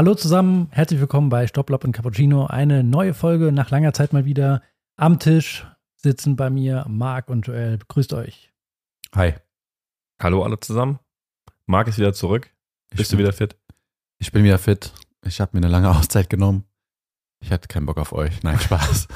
Hallo zusammen, herzlich willkommen bei Stopplop und Cappuccino. Eine neue Folge nach langer Zeit mal wieder. Am Tisch sitzen bei mir Marc und Joel. Grüßt euch. Hi. Hallo alle zusammen. Marc ist wieder zurück. Bist ich du wieder fit? Ich bin wieder fit. Ich habe mir eine lange Auszeit genommen. Ich hatte keinen Bock auf euch. Nein, Spaß.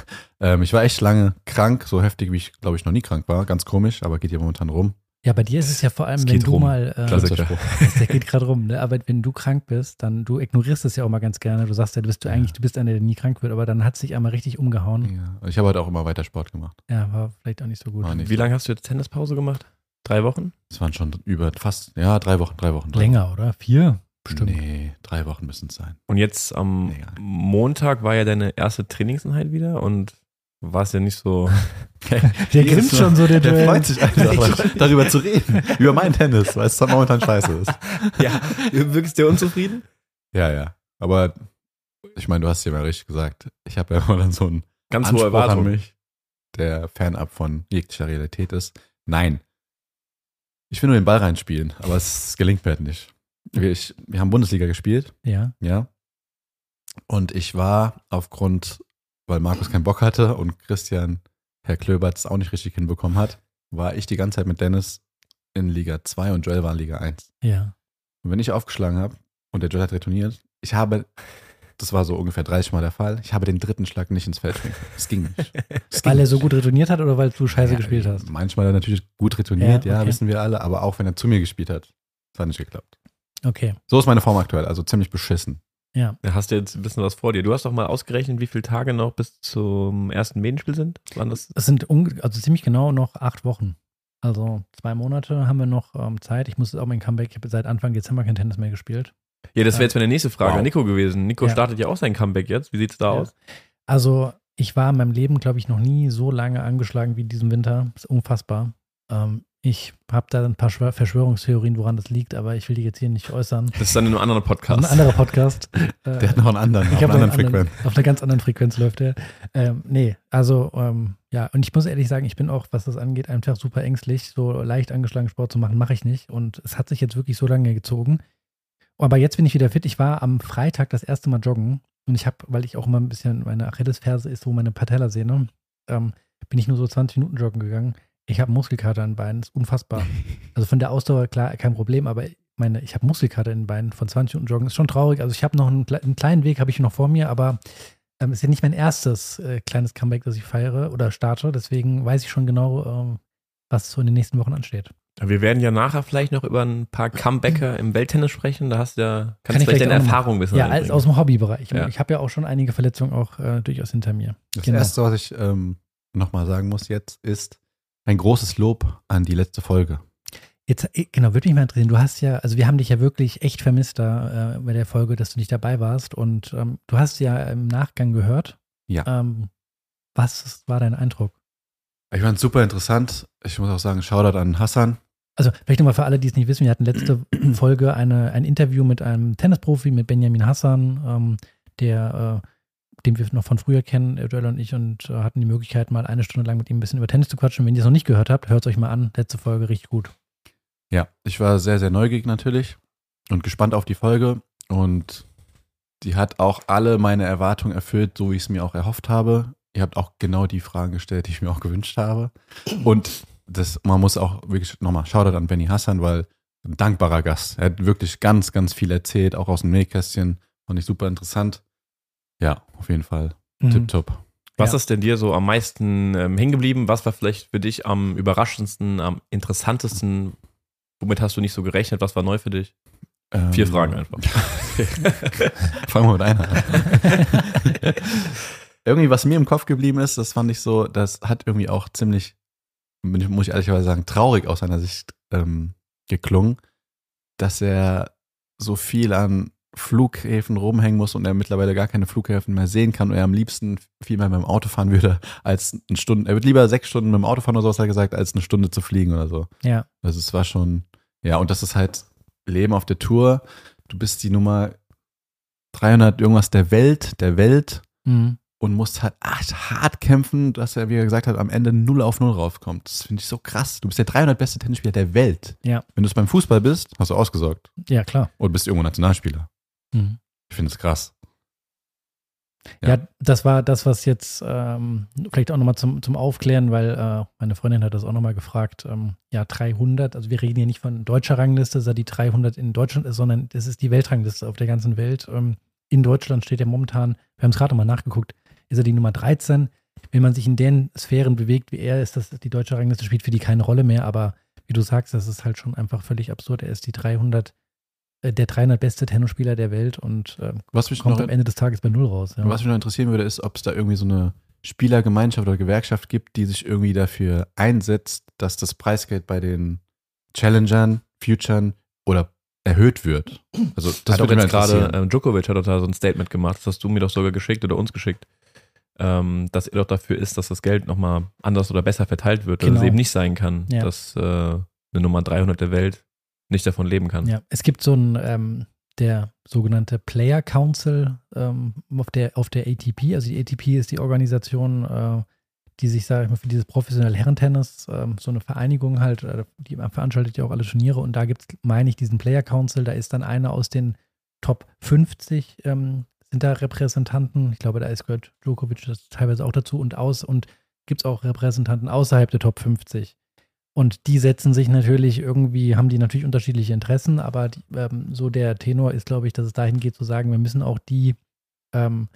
ähm, ich war echt lange krank, so heftig, wie ich, glaube ich, noch nie krank war. Ganz komisch, aber geht ja momentan rum. Ja, bei dir ist es ja vor allem, Es wenn du rum. mal, äh, Klassiker. Spruch. der geht gerade rum, ne? aber wenn du krank bist, dann, du ignorierst es ja auch mal ganz gerne. Du sagst ja, du bist du eigentlich, du bist einer, der nie krank wird, aber dann hat es dich einmal richtig umgehauen. Ja. Ich habe heute auch immer weiter Sport gemacht. Ja, war vielleicht auch nicht so gut. War nicht Wie so. lange hast du jetzt Tennispause gemacht? Drei Wochen? Es waren schon über fast, ja, drei Wochen, drei Wochen. Drei Länger, oder? Vier? Bestimmt. Nee, drei Wochen müssen es sein. Und jetzt am Egal. Montag war ja deine erste Trainingseinheit wieder und war es ja nicht so. Der grinst schon so, der Der freut sich einfach, darüber zu reden. Über mein Tennis, weil es momentan scheiße ist. ja, wirkst du unzufrieden? Ja, ja. Aber ich meine, du hast ja mal richtig gesagt. Ich habe ja immer dann so einen Ganz hohe Anspruch an Erwartungen. mich, der fernab von jeglicher Realität ist. Nein. Ich will nur den Ball reinspielen, aber es gelingt mir halt nicht. Wir, ich, wir haben Bundesliga gespielt, Ja. ja. Und ich war aufgrund, weil Markus keinen Bock hatte und Christian, Herr Klöbert, es auch nicht richtig hinbekommen hat, war ich die ganze Zeit mit Dennis in Liga 2 und Joel war in Liga 1. Ja. Und wenn ich aufgeschlagen habe und der Joel hat retourniert, ich habe, das war so ungefähr 30 Mal der Fall, ich habe den dritten Schlag nicht ins Feld bringen. Es ging nicht. Es ging Weil er so gut retourniert hat oder weil du scheiße Ja, gespielt hast? Manchmal hat er natürlich gut retourniert, Ja, ja, okay. wissen wir alle, aber auch wenn er zu mir gespielt hat, das hat nicht geklappt. Okay. So ist meine Form aktuell, also ziemlich beschissen. Ja. Da hast du jetzt ein bisschen was vor dir. Du hast doch mal ausgerechnet, wie viele Tage noch bis zum ersten Medienspiel sind? Waren das? Es sind also ziemlich genau noch acht Wochen. Also zwei Monate haben wir noch ähm, Zeit. Ich muss jetzt auch mein Comeback. Ich habe seit Anfang Dezember kein Tennis mehr gespielt. Ja, das wäre jetzt meine nächste Frage Wow. an Nico gewesen. Nico Ja. startet ja auch sein Comeback jetzt. Wie sieht's da Ja. aus? Also ich war in meinem Leben, glaube ich, noch nie so lange angeschlagen wie diesen Winter. Das ist unfassbar. Ähm, ich habe da ein paar Schwör- Verschwörungstheorien, woran das liegt, aber ich will die jetzt hier nicht äußern. Das ist dann in einem anderen Ein Podcast. anderer Podcast. Äh, Der hat noch einen anderen, Ich auf habe einer einen anderen anderen, Frequenz. auf einer ganz anderen Frequenz läuft der. Ähm, nee, also ähm, ja, und ich muss ehrlich sagen, ich bin auch, was das angeht, einfach super ängstlich. So leicht angeschlagen Sport zu machen, mache ich nicht. Und es hat sich jetzt wirklich so lange gezogen. Aber jetzt bin ich wieder fit. Ich war am Freitag das erste Mal joggen und ich habe, weil ich auch immer ein bisschen, meine Achillesferse ist so meine Patellasehne, ähm, bin ich nur so 20 Minuten joggen gegangen. Ich habe Muskelkater in den Beinen, das ist unfassbar. Also von der Ausdauer, klar, kein Problem, aber meine, ich habe Muskelkater in den Beinen von 20 Minuten joggen, ist schon traurig. Also ich habe noch einen, einen kleinen Weg, habe ich noch vor mir, aber ähm, ist ja nicht mein erstes äh, kleines Comeback, das ich feiere oder starte. Deswegen weiß ich schon genau, ähm, was so in den nächsten Wochen ansteht. Wir werden ja nachher vielleicht noch über ein paar Comebacker im Welttennis sprechen. Da hast du ja, kannst Kann du ich vielleicht deine Erfahrung bisschen Ja, als, aus dem Hobbybereich. Ja. Ich habe ja auch schon einige Verletzungen auch äh, durchaus hinter mir. Das Genau. Erste, was ich ähm, nochmal sagen muss jetzt, ist ein großes Lob an die letzte Folge. Jetzt, äh, genau, würde mich mal interessieren. Du hast ja, also wir haben dich ja wirklich echt vermisst da äh, bei der Folge, dass du nicht dabei warst. Und ähm, du hast ja im Nachgang gehört. Ja. Ähm, was war dein Eindruck? Ich fand es super interessant. Ich muss auch sagen, Shoutout an Hassan. Also vielleicht nochmal für alle, die es nicht wissen, wir hatten letzte Folge eine, ein Interview mit einem Tennisprofi, mit Benjamin Hassan, ähm, der, äh, den wir noch von früher kennen, äh, Joel und ich, und äh, hatten die Möglichkeit, mal eine Stunde lang mit ihm ein bisschen über Tennis zu quatschen. Wenn ihr es noch nicht gehört habt, hört es euch mal an. Letzte Folge richtig gut. Ja, ich war sehr, sehr neugierig natürlich und gespannt auf die Folge. Und die hat auch alle meine Erwartungen erfüllt, so wie ich es mir auch erhofft habe. Ihr habt auch genau die Fragen gestellt, die ich mir auch gewünscht habe. Und das, man muss auch wirklich nochmal Shoutout an Benny Hassan, weil ein dankbarer Gast. Er hat wirklich ganz, ganz viel erzählt, auch aus dem Nähkästchen. Fand ich super interessant. Ja, auf jeden Fall. Mhm. Tipptopp. Was Ja. ist denn dir so am meisten ähm, hängen geblieben? Was war vielleicht für dich am überraschendsten, am interessantesten? Womit hast du nicht so gerechnet? Was war neu für dich? Vier Ähm, Fragen einfach. Fangen wir mit einer an. irgendwie, was mir im Kopf geblieben ist, das fand ich so, das hat irgendwie auch ziemlich, muss ich ehrlicherweise sagen, traurig aus seiner Sicht ähm, geklungen, dass er so viel an Flughäfen rumhängen muss und er mittlerweile gar keine Flughäfen mehr sehen kann und er am liebsten viel mehr mit dem Auto fahren würde, als eine Stunde, er würde lieber sechs Stunden mit dem Auto fahren oder sowas, hat er gesagt, als eine Stunde zu fliegen oder so. Ja, Also es war schon, ja, und das ist halt Leben auf der Tour. Du bist die Nummer 300 irgendwas der Welt, der Welt mhm. und musst halt echt hart kämpfen, dass er, wie er gesagt hat, am Ende 0 auf 0 rauskommt. Das finde ich so krass. Du bist der 300 beste Tennisspieler der Welt. Ja. Wenn du es beim Fußball bist, hast du ausgesorgt ja klar. und bist irgendwo Nationalspieler. Mhm. Ich finde es krass. Ja. das war das, was jetzt ähm, vielleicht auch nochmal zum, zum Aufklären, weil äh, meine Freundin hat das auch nochmal gefragt. Ähm, ja, 300, also wir reden hier nicht von deutscher Rangliste, dass er die 300 in Deutschland ist, sondern das ist die Weltrangliste auf der ganzen Welt. Ähm, in Deutschland steht er momentan, wir haben es gerade nochmal nachgeguckt, ist er die Nummer 13. Wenn man sich in den Sphären bewegt, wie er ist, das die deutsche Rangliste spielt für die keine Rolle mehr, aber wie du sagst, das ist halt schon einfach völlig absurd. Er ist die 300 äh, der 300 beste Tennisspieler der Welt und äh, was mich kommt noch, am Ende des Tages bei Null raus. Ja. Was mich noch interessieren würde, ist, ob es da irgendwie so eine Spielergemeinschaft oder Gewerkschaft gibt, die sich irgendwie dafür einsetzt, dass das Preisgeld bei den Challengern, Futuren oder erhöht wird. Also das hat wird jetzt gerade ähm, Djokovic hat doch da so ein Statement gemacht, das hast du mir doch sogar geschickt oder uns geschickt, ähm, dass er doch dafür ist, dass das Geld nochmal anders oder besser verteilt wird, genau. dass es eben nicht sein kann, ja. dass äh, eine Nummer 300 der Welt nicht davon leben kann. Ja, es gibt so ein, ähm, der sogenannte Player Council ähm, auf, der, auf der ATP. Also die ATP ist die Organisation, äh, die sich, sage ich mal, für dieses professionelle Herrentennis, äh, so eine Vereinigung halt, äh, die veranstaltet ja auch alle Turniere und da gibt es, meine ich, diesen Player Council, da ist dann einer aus den Top 50 ähm, sind da Repräsentanten. Ich glaube, da ist gehört Djokovic das teilweise auch dazu und aus und gibt es auch Repräsentanten außerhalb der Top 50. Und die setzen sich natürlich irgendwie, haben die natürlich unterschiedliche Interessen, aber die, ähm, so der Tenor ist, glaube ich, dass es dahin geht zu sagen, wir müssen auch die ähm,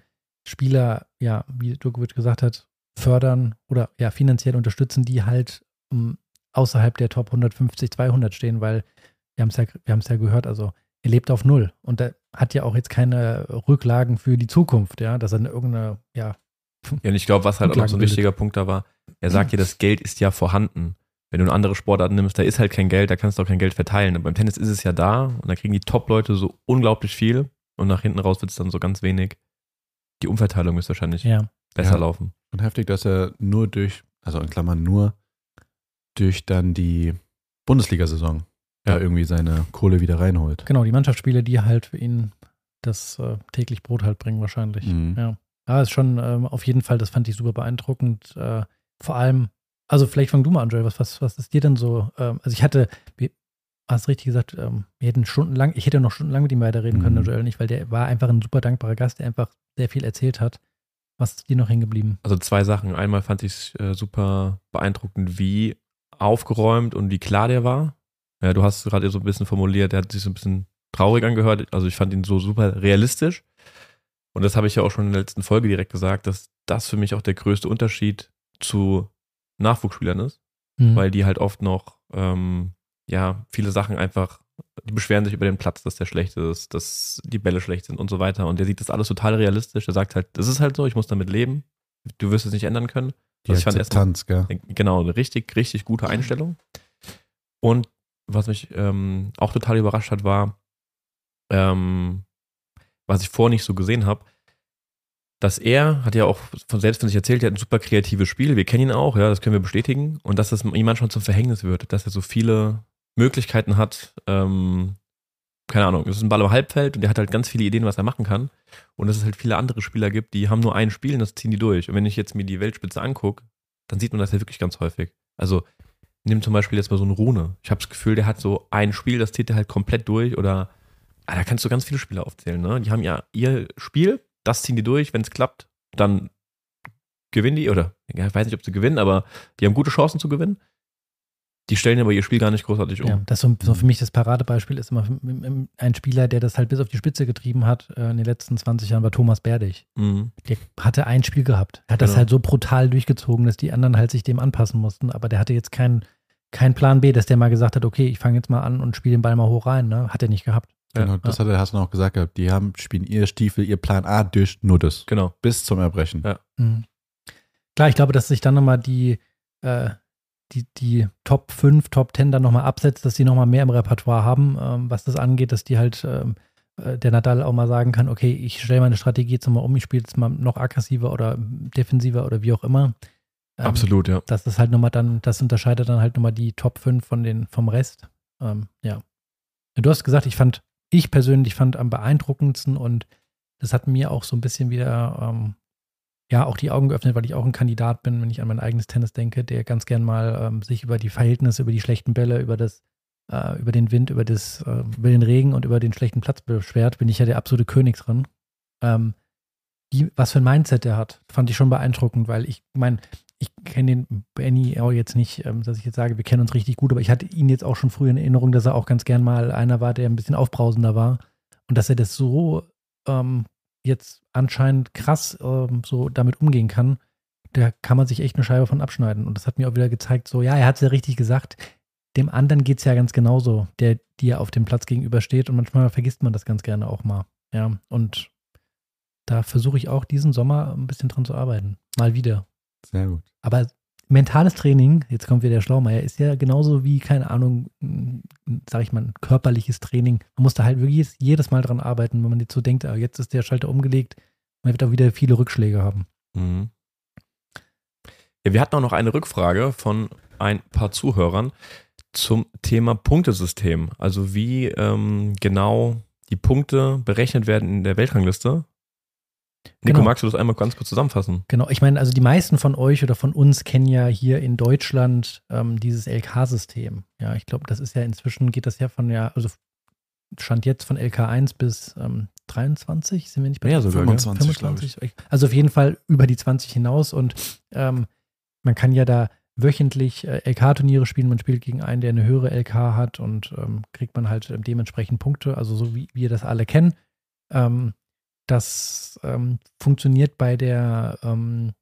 Spieler, ja, wie Djokovic gesagt hat, fördern oder ja, finanziell unterstützen, die halt ähm, außerhalb der Top 150, 200 stehen, weil wir haben es ja, ja gehört, also er lebt auf Null und er hat ja auch jetzt keine Rücklagen für die Zukunft, ja, dass er irgendeine, ja. Ja, und ich glaube, was halt auch noch so ein wichtiger Punkt da war, er sagt ja, das Geld ist ja vorhanden. Wenn du eine andere Sportart nimmst, da ist halt kein Geld, da kannst du auch kein Geld verteilen. Und beim Tennis ist es ja da und da kriegen die Top-Leute so unglaublich viel und nach hinten raus wird es dann so ganz wenig. Die Umverteilung müsste wahrscheinlich ja. besser ja. laufen. Und heftig, dass er nur durch, also in Klammern nur, durch dann die Bundesliga-Saison ja. ja irgendwie seine Kohle wieder reinholt. Genau, die Mannschaftsspiele, die halt für ihn das äh, täglich Brot halt bringen wahrscheinlich. Mhm. Ja. Ja, ist schon ähm, auf jeden Fall, das fand ich super beeindruckend. Äh, vor allem, also vielleicht fang du mal an, Joel. Was, was, was ist dir denn so? Ähm, also ich hatte, wie, hast richtig gesagt, ähm, wir hätten stundenlang, ich hätte noch stundenlang mit ihm weiterreden können, mhm. Joel nicht, weil der war einfach ein super dankbarer Gast, der einfach sehr viel erzählt hat. Was ist dir noch hängen geblieben? Also zwei Sachen. Einmal fand ich es äh, super beeindruckend, wie aufgeräumt und wie klar der war. Ja, du hast gerade so ein bisschen formuliert, der hat sich so ein bisschen traurig angehört. Also ich fand ihn so super realistisch. Und das habe ich ja auch schon in der letzten Folge direkt gesagt, dass das für mich auch der größte Unterschied zu Nachwuchsspielern ist, mhm. weil die halt oft noch, ähm, ja, viele Sachen einfach, die beschweren sich über den Platz, dass der schlecht ist, dass die Bälle schlecht sind und so weiter. Und der sieht das alles total realistisch. Der sagt halt, das ist halt so, ich muss damit leben. Du wirst es nicht ändern können. Die also Akzeptanz, gell? Genau, eine richtig, richtig gute Einstellung. Und was mich ähm, auch total überrascht hat, war, ähm, was ich vorher nicht so gesehen habe, dass er, hat ja auch von selbst von sich erzählt, er hat ein super kreatives Spiel, wir kennen ihn auch, ja, das können wir bestätigen, und dass das ihm manchmal zum Verhängnis wird, dass er so viele Möglichkeiten hat, ähm, keine Ahnung, es ist ein Ball im Halbfeld und der hat halt ganz viele Ideen, was er machen kann. Und dass es halt viele andere Spieler gibt, die haben nur ein Spiel und das ziehen die durch. Und wenn ich jetzt mir die Weltspitze angucke, dann sieht man das ja wirklich ganz häufig. Also nimm zum Beispiel jetzt mal so einen Rune. Ich habe das Gefühl, der hat so ein Spiel, das zieht er halt komplett durch. Oder ah, da kannst du ganz viele Spieler aufzählen. Ne? Die haben ja ihr Spiel das ziehen die durch. Wenn es klappt, dann gewinnen die. Oder ich weiß nicht, ob sie gewinnen, aber die haben gute Chancen zu gewinnen. Die stellen aber ihr Spiel gar nicht großartig um. Ja, das so, so für mich das Paradebeispiel ist immer ein Spieler, der das halt bis auf die Spitze getrieben hat äh, in den letzten 20 Jahren, war Thomas Berdig. Mhm. Der hatte ein Spiel gehabt. Er hat genau. das halt so brutal durchgezogen, dass die anderen halt sich dem anpassen mussten. Aber der hatte jetzt keinen kein Plan B, dass der mal gesagt hat, okay, ich fange jetzt mal an und spiele den Ball mal hoch rein. Ne? Hat er nicht gehabt. Genau, ja. das hat er, hast du noch gesagt gehabt. Die haben, spielen ihr Stiefel, ihr Plan A durch nur das. Genau. Bis zum Erbrechen. Ja. Mhm. Klar, ich glaube, dass sich dann nochmal die, äh, die, die Top 5, Top 10 dann nochmal absetzt, dass die nochmal mehr im Repertoire haben, ähm, was das angeht, dass die halt ähm, äh, der Nadal auch mal sagen kann, okay, ich stelle meine Strategie jetzt mal um, ich spiele jetzt mal noch aggressiver oder defensiver oder wie auch immer. Ähm, Absolut, ja. Das ist halt nochmal dann, das unterscheidet dann halt nochmal die Top 5 von den, vom Rest. Ähm, ja. Du hast gesagt, ich fand ich persönlich fand am beeindruckendsten und das hat mir auch so ein bisschen wieder, ähm, ja, auch die Augen geöffnet, weil ich auch ein Kandidat bin, wenn ich an mein eigenes Tennis denke, der ganz gern mal ähm, sich über die Verhältnisse, über die schlechten Bälle, über das, äh, über den Wind, über das, äh, über den Regen und über den schlechten Platz beschwert, bin ich ja der absolute König drin. ähm, wie, was für ein Mindset der hat, fand ich schon beeindruckend, weil ich meine, ich kenne den Benny auch jetzt nicht, ähm, dass ich jetzt sage, wir kennen uns richtig gut, aber ich hatte ihn jetzt auch schon früh in Erinnerung, dass er auch ganz gern mal einer war, der ein bisschen aufbrausender war und dass er das so ähm, jetzt anscheinend krass ähm, so damit umgehen kann, da kann man sich echt eine Scheibe von abschneiden. Und das hat mir auch wieder gezeigt, so, ja, er hat es ja richtig gesagt, dem anderen geht es ja ganz genauso, der dir auf dem Platz gegenübersteht und manchmal vergisst man das ganz gerne auch mal. Ja, und da versuche ich auch diesen Sommer ein bisschen dran zu arbeiten. Mal wieder. Sehr gut. Aber mentales Training, jetzt kommt wieder der Schlaumeier, ist ja genauso wie, keine Ahnung, sag ich mal, körperliches Training. Man muss da halt wirklich jedes Mal dran arbeiten, wenn man jetzt so denkt, ah, jetzt ist der Schalter umgelegt, man wird auch wieder viele Rückschläge haben. Mhm. Ja, wir hatten auch noch eine Rückfrage von ein paar Zuhörern zum Thema Punktesystem. Also wie ähm, genau die Punkte berechnet werden in der Weltrangliste. Nico, Genau. magst du das einmal ganz kurz zusammenfassen? Genau, ich meine, also die meisten von euch oder von uns kennen ja hier in Deutschland ähm, dieses LK-System. Ja, ich glaube, das ist ja inzwischen, geht das ja von ja, also Stand jetzt von LK1 bis ähm, 23, sind wir nicht bei Ja, sogar, gell? 25, glaube ich. 25. Also auf jeden Fall über die 20 hinaus und ähm, man kann ja da wöchentlich äh, LK-Turniere spielen. Man spielt gegen einen, der eine höhere LK hat und ähm, kriegt man halt ähm, dementsprechend Punkte, also so wie wir das alle kennen. Ähm, das ähm, funktioniert bei der, ähm,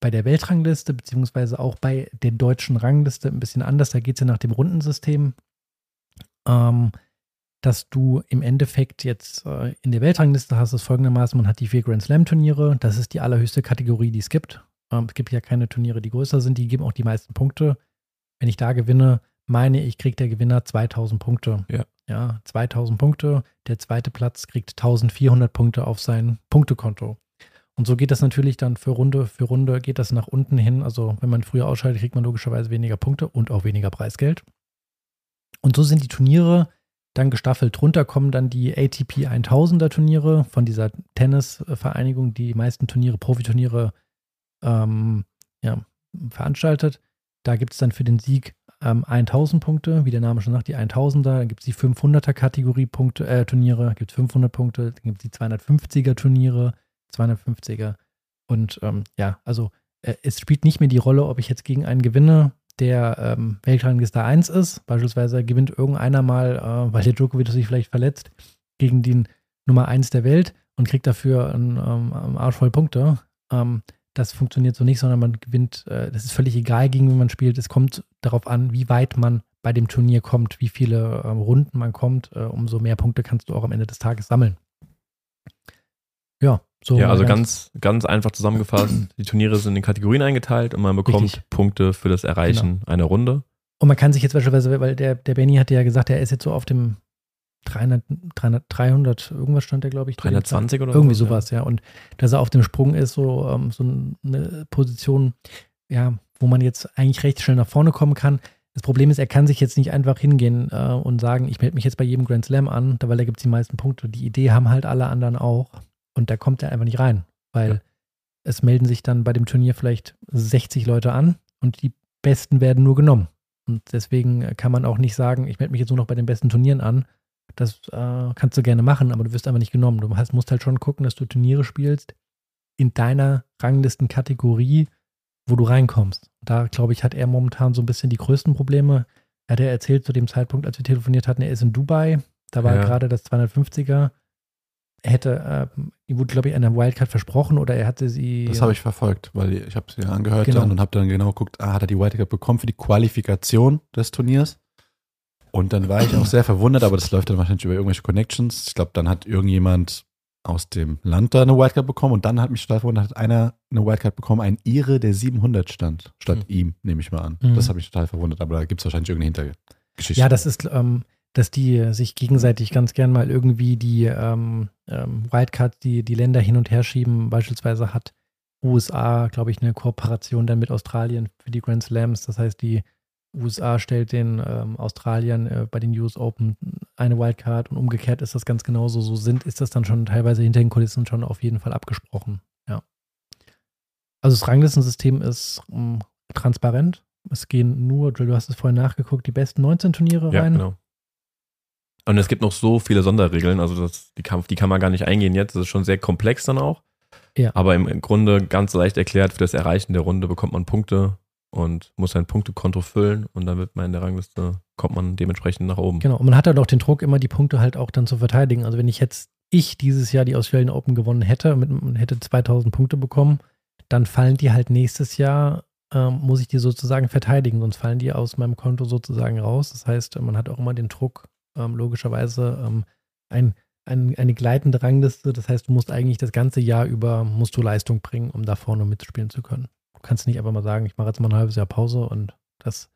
bei der Weltrangliste, beziehungsweise auch bei der deutschen Rangliste ein bisschen anders. Da geht es ja nach dem Rundensystem. Ähm, dass du im Endeffekt jetzt äh, in der Weltrangliste hast es folgendermaßen, man hat die vier Grand Slam Turniere, das ist die allerhöchste Kategorie, die es gibt. Ähm, es gibt ja keine Turniere, die größer sind, die geben auch die meisten Punkte. Wenn ich da gewinne, meine ich, kriegt der Gewinner 2000 Punkte. Ja. Ja, 2000 Punkte. Der zweite Platz kriegt 1400 Punkte auf sein Punktekonto. Und so geht das natürlich dann für Runde für Runde, geht das nach unten hin. Also, wenn man früher ausscheidet, kriegt man logischerweise weniger Punkte und auch weniger Preisgeld. Und so sind die Turniere dann gestaffelt. Drunter kommen dann die ATP 1000er Turniere von dieser Tennisvereinigung, die die meisten Turniere, Profiturniere ähm, ja, veranstaltet. Da gibt es dann für den Sieg ähm, 1000 Punkte, wie der Name schon sagt, die 1000er. Dann gibt es die 500er Kategorie Punkte, äh, Turniere, gibt es 500 Punkte. Dann gibt es die 250er Turniere, 250er. Und ähm, ja, also äh, es spielt nicht mehr die Rolle, ob ich jetzt gegen einen gewinne, der ähm, Weltrangliste 1 ist. Beispielsweise gewinnt irgendeiner mal, äh, weil der Djokovic sich vielleicht verletzt, gegen den Nummer 1 der Welt und kriegt dafür einen ähm, Arsch voll Punkte. Ähm, das funktioniert so nicht, sondern man gewinnt, äh, das ist völlig egal, gegen wen man spielt. Es kommt darauf an, wie weit man bei dem Turnier kommt, wie viele ähm, Runden man kommt. Äh, umso mehr Punkte kannst du auch am Ende des Tages sammeln. Ja, so. ja, also ganz, ganz einfach zusammengefasst, die Turniere sind in Kategorien eingeteilt und man bekommt Richtig. Punkte für das Erreichen einer Runde. Und man kann sich jetzt beispielsweise, weil der, der Benny hatte ja gesagt, er ist jetzt so auf dem 300, 300, 300 irgendwas stand der, glaube ich. 320 oder Irgendwie so, sowas, ja. Und dass er auf dem Sprung ist, so, ähm, so eine Position, ja, wo man jetzt eigentlich recht schnell nach vorne kommen kann. Das Problem ist, er kann sich jetzt nicht einfach hingehen äh, und sagen, ich melde mich jetzt bei jedem Grand Slam an, da- weil da gibt es die meisten Punkte. Die Idee haben halt alle anderen auch. Und da kommt er einfach nicht rein, weil Ja. es melden sich dann bei dem Turnier vielleicht 60 Leute an und die Besten werden nur genommen. Und deswegen kann man auch nicht sagen, ich melde mich jetzt nur noch bei den besten Turnieren an. Das äh, kannst du gerne machen, aber du wirst einfach nicht genommen. Du hast, musst halt schon gucken, dass du Turniere spielst in deiner Ranglistenkategorie, wo du reinkommst. Da, glaube ich, hat er momentan so ein bisschen die größten Probleme. Er hat ja erzählt zu dem Zeitpunkt, als wir telefoniert hatten, er ist in Dubai. Da war Ja. gerade das 250er. Er hätte, äh, ihm wurde, glaube ich, eine Wildcard versprochen oder er hatte sie. Das habe ich verfolgt, weil ich habe mir angehört Genau. dann und habe dann genau geguckt, ah, hat er die Wildcard bekommen für die Qualifikation des Turniers. Und dann war ich auch sehr verwundert, aber das läuft dann wahrscheinlich über irgendwelche Connections. Ich glaube, dann hat irgendjemand aus dem Land da eine Wildcard bekommen und dann hat mich total verwundert, hat einer eine Wildcard bekommen, ein Ire, der 700 stand, statt Mhm. ihm, nehme ich mal an. Mhm. Das habe ich total verwundert, aber da gibt es wahrscheinlich irgendeine Hintergeschichte. Ja, das ist, ähm, dass die sich gegenseitig ganz gern mal irgendwie die ähm, ähm, Wildcards, die, die Länder hin und her schieben. Beispielsweise hat USA, glaube ich, eine Kooperation dann mit Australien für die Grand Slams. Das heißt, die USA stellt den ähm, Australiern äh, bei den US Open eine Wildcard und umgekehrt ist das ganz genauso. So sind, ist das dann schon teilweise hinter den Kulissen schon auf jeden Fall abgesprochen. Ja. Also das Ranglistensystem ist ähm, transparent. Es gehen nur, du hast es vorhin nachgeguckt, die besten 19 Turniere Ja, rein. genau. Und es gibt noch so viele Sonderregeln, also das, die, kann, die kann man gar nicht eingehen jetzt. Das ist schon sehr komplex dann auch. Ja. Aber im, im Grunde ganz leicht erklärt, für das Erreichen der Runde bekommt man Punkte und muss sein Punktekonto füllen und dann wird man in der Rangliste, kommt man dementsprechend nach oben. Genau. Und man hat halt auch den Druck, immer die Punkte halt auch dann zu verteidigen. Also wenn ich jetzt ich dieses Jahr die Australian Open gewonnen hätte, mit, hätte 2000 Punkte bekommen, dann fallen die halt nächstes Jahr, ähm, muss ich die sozusagen verteidigen, sonst fallen die aus meinem Konto sozusagen raus. Das heißt, man hat auch immer den Druck, ähm, logischerweise ähm, ein, ein, eine gleitende Rangliste. Das heißt, du musst eigentlich das ganze Jahr über, musst du Leistung bringen, um da vorne mitspielen zu können. Du kannst nicht einfach mal sagen, ich mache jetzt mal ein halbes Jahr Pause und das,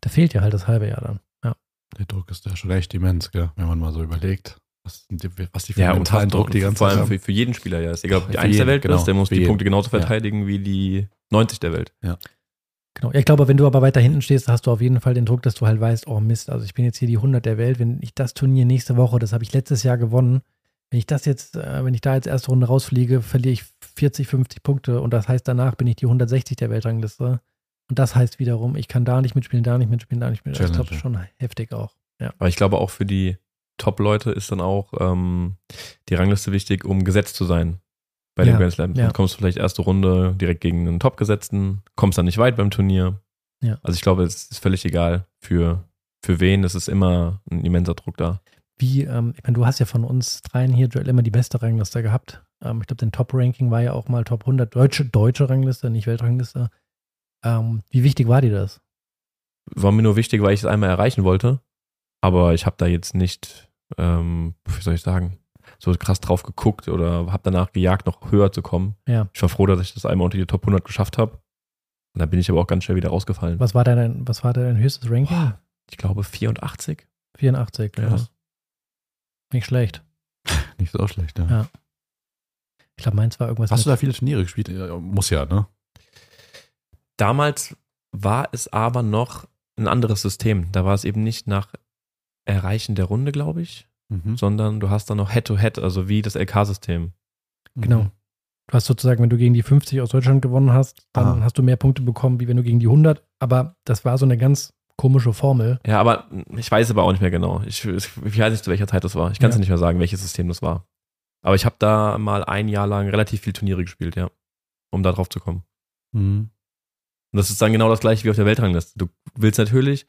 da fehlt ja halt das halbe Jahr dann. Ja. Der Druck ist da schon echt immens, gell? wenn man mal so überlegt. Was die, was die für Ja, mentalen Druck die ganze vor Zeit allem haben. für, für jeden Spieler, ja. Ist egal, ob die Für 1 der Welt genau. ist, der muss die jeden. Punkte genauso Ja. verteidigen wie die 90 der Welt. Genau. Ja, ich glaube, wenn du aber weiter hinten stehst, hast du auf jeden Fall den Druck, dass du halt weißt, oh Mist, also ich bin jetzt hier die 100 der Welt, wenn ich das Turnier nächste Woche, das habe ich letztes Jahr gewonnen, wenn ich das jetzt, äh, wenn ich da jetzt erste Runde rausfliege, verliere ich 40, 50 Punkte und das heißt, danach bin ich die 160 der Weltrangliste. Und das heißt wiederum, ich kann da nicht mitspielen, da nicht mitspielen, da nicht mitspielen. Das ist, glaube ich, schon heftig auch. Aber ich glaube auch für die Top-Leute ist dann auch ähm, die Rangliste wichtig, um gesetzt zu sein bei Ja, den Grand Slams. ja. Dann kommst du vielleicht erste Runde direkt gegen einen Top-Gesetzten, kommst dann nicht weit beim Turnier. Ja. Also ich glaube, es ist völlig egal für, für wen. Es ist immer ein immenser Druck da. Wie, ähm, ich meine, du hast ja von uns dreien hier, Joel, immer die beste Rangliste gehabt. Ähm, ich glaube, dein Top-Ranking war ja auch mal Top 100, deutsche, deutsche Rangliste, nicht Weltrangliste. Ähm, wie wichtig war dir das? War mir nur wichtig, weil ich es einmal erreichen wollte. Aber ich habe da jetzt nicht, ähm, wie soll ich sagen, so krass drauf geguckt oder habe danach gejagt, noch höher zu kommen. Ja. Ich war froh, dass ich das einmal unter die Top 100 geschafft habe. Und dann bin ich aber auch ganz schnell wieder rausgefallen. Was war dein, was war dein höchstes Ranking? Boah, ich glaube 84. 84, Ja. krass. Nicht schlecht. Nicht so schlecht, ja. Ja. Ich glaube, meins war irgendwas. Hast du mit- da viele Turniere gespielt? Ja, muss ja, ne? Damals war es aber noch ein anderes System. Da war es eben nicht nach Erreichen der Runde, glaube ich, Mhm. sondern du hast dann noch Head-to-Head, also wie das LK-System. Genau. Du hast sozusagen, wenn du gegen die 50 aus Deutschland gewonnen hast, dann Ah. hast du mehr Punkte bekommen, wie wenn du gegen die 100. Aber das war so eine ganz komische Formel. Ja, aber ich weiß aber auch nicht mehr genau. Ich, ich, ich weiß nicht, zu welcher Zeit das war. Ich kann es Ja. nicht mehr sagen, welches System das war. Aber ich habe da mal ein Jahr lang relativ viel Turniere gespielt, ja, um da drauf zu kommen. Mhm. Und das ist dann genau das gleiche wie auf der Weltrangliste. Du willst natürlich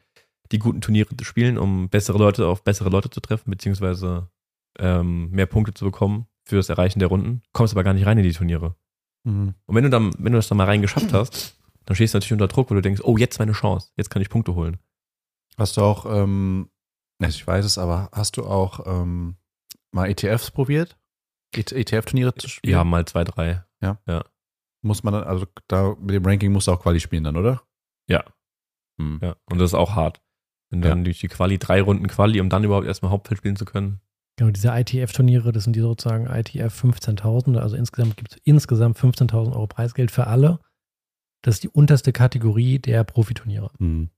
die guten Turniere spielen, um bessere Leute auf bessere Leute zu treffen, beziehungsweise ähm, mehr Punkte zu bekommen für das Erreichen der Runden, kommst aber gar nicht rein in die Turniere. Mhm. Und wenn du dann, wenn du das dann mal rein geschafft hast, dann stehst du natürlich unter Druck, weil du denkst, oh, jetzt meine Chance, jetzt kann ich Punkte holen. Hast du auch, ähm, ich weiß es, aber hast du auch ähm, mal ETFs probiert? ETF-Turniere zu spielen? Ja, mal zwei, drei. Muss man dann, also da mit dem Ranking musst du auch Quali spielen dann, oder? Ja. Hm. Ja. Und das ist auch hart. Wenn du Ja. dann durch die Quali, drei Runden Quali, um dann überhaupt erstmal Hauptfeld spielen zu können. Genau, diese ITF-Turniere, das sind die sozusagen ITF 15.000. Also insgesamt gibt es insgesamt 15.000 Euro Preisgeld für alle. Das ist die unterste Kategorie der Profiturniere. Mhm.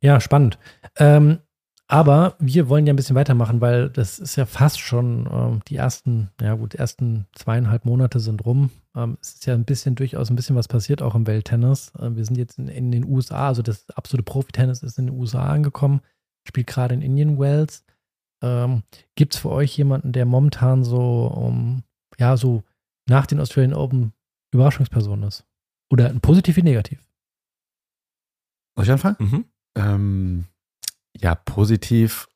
Ja, spannend. Ähm, aber wir wollen ja ein bisschen weitermachen, weil das ist ja fast schon ähm, die ersten, ja gut, die ersten zweieinhalb Monate sind rum. Ähm, es ist ja ein bisschen durchaus ein bisschen was passiert, auch im Welttennis. Ähm, wir sind jetzt in, in den USA, also das absolute Profitennis ist in den USA angekommen, spielt gerade in Indian Wells. Ähm, Gibt es für euch jemanden, der momentan so, um, ja, so nach den Australian Open Überraschungsperson ist? Oder positiv wie negativ? Soll ich anfangen? Mhm. Ähm, ja, positiv.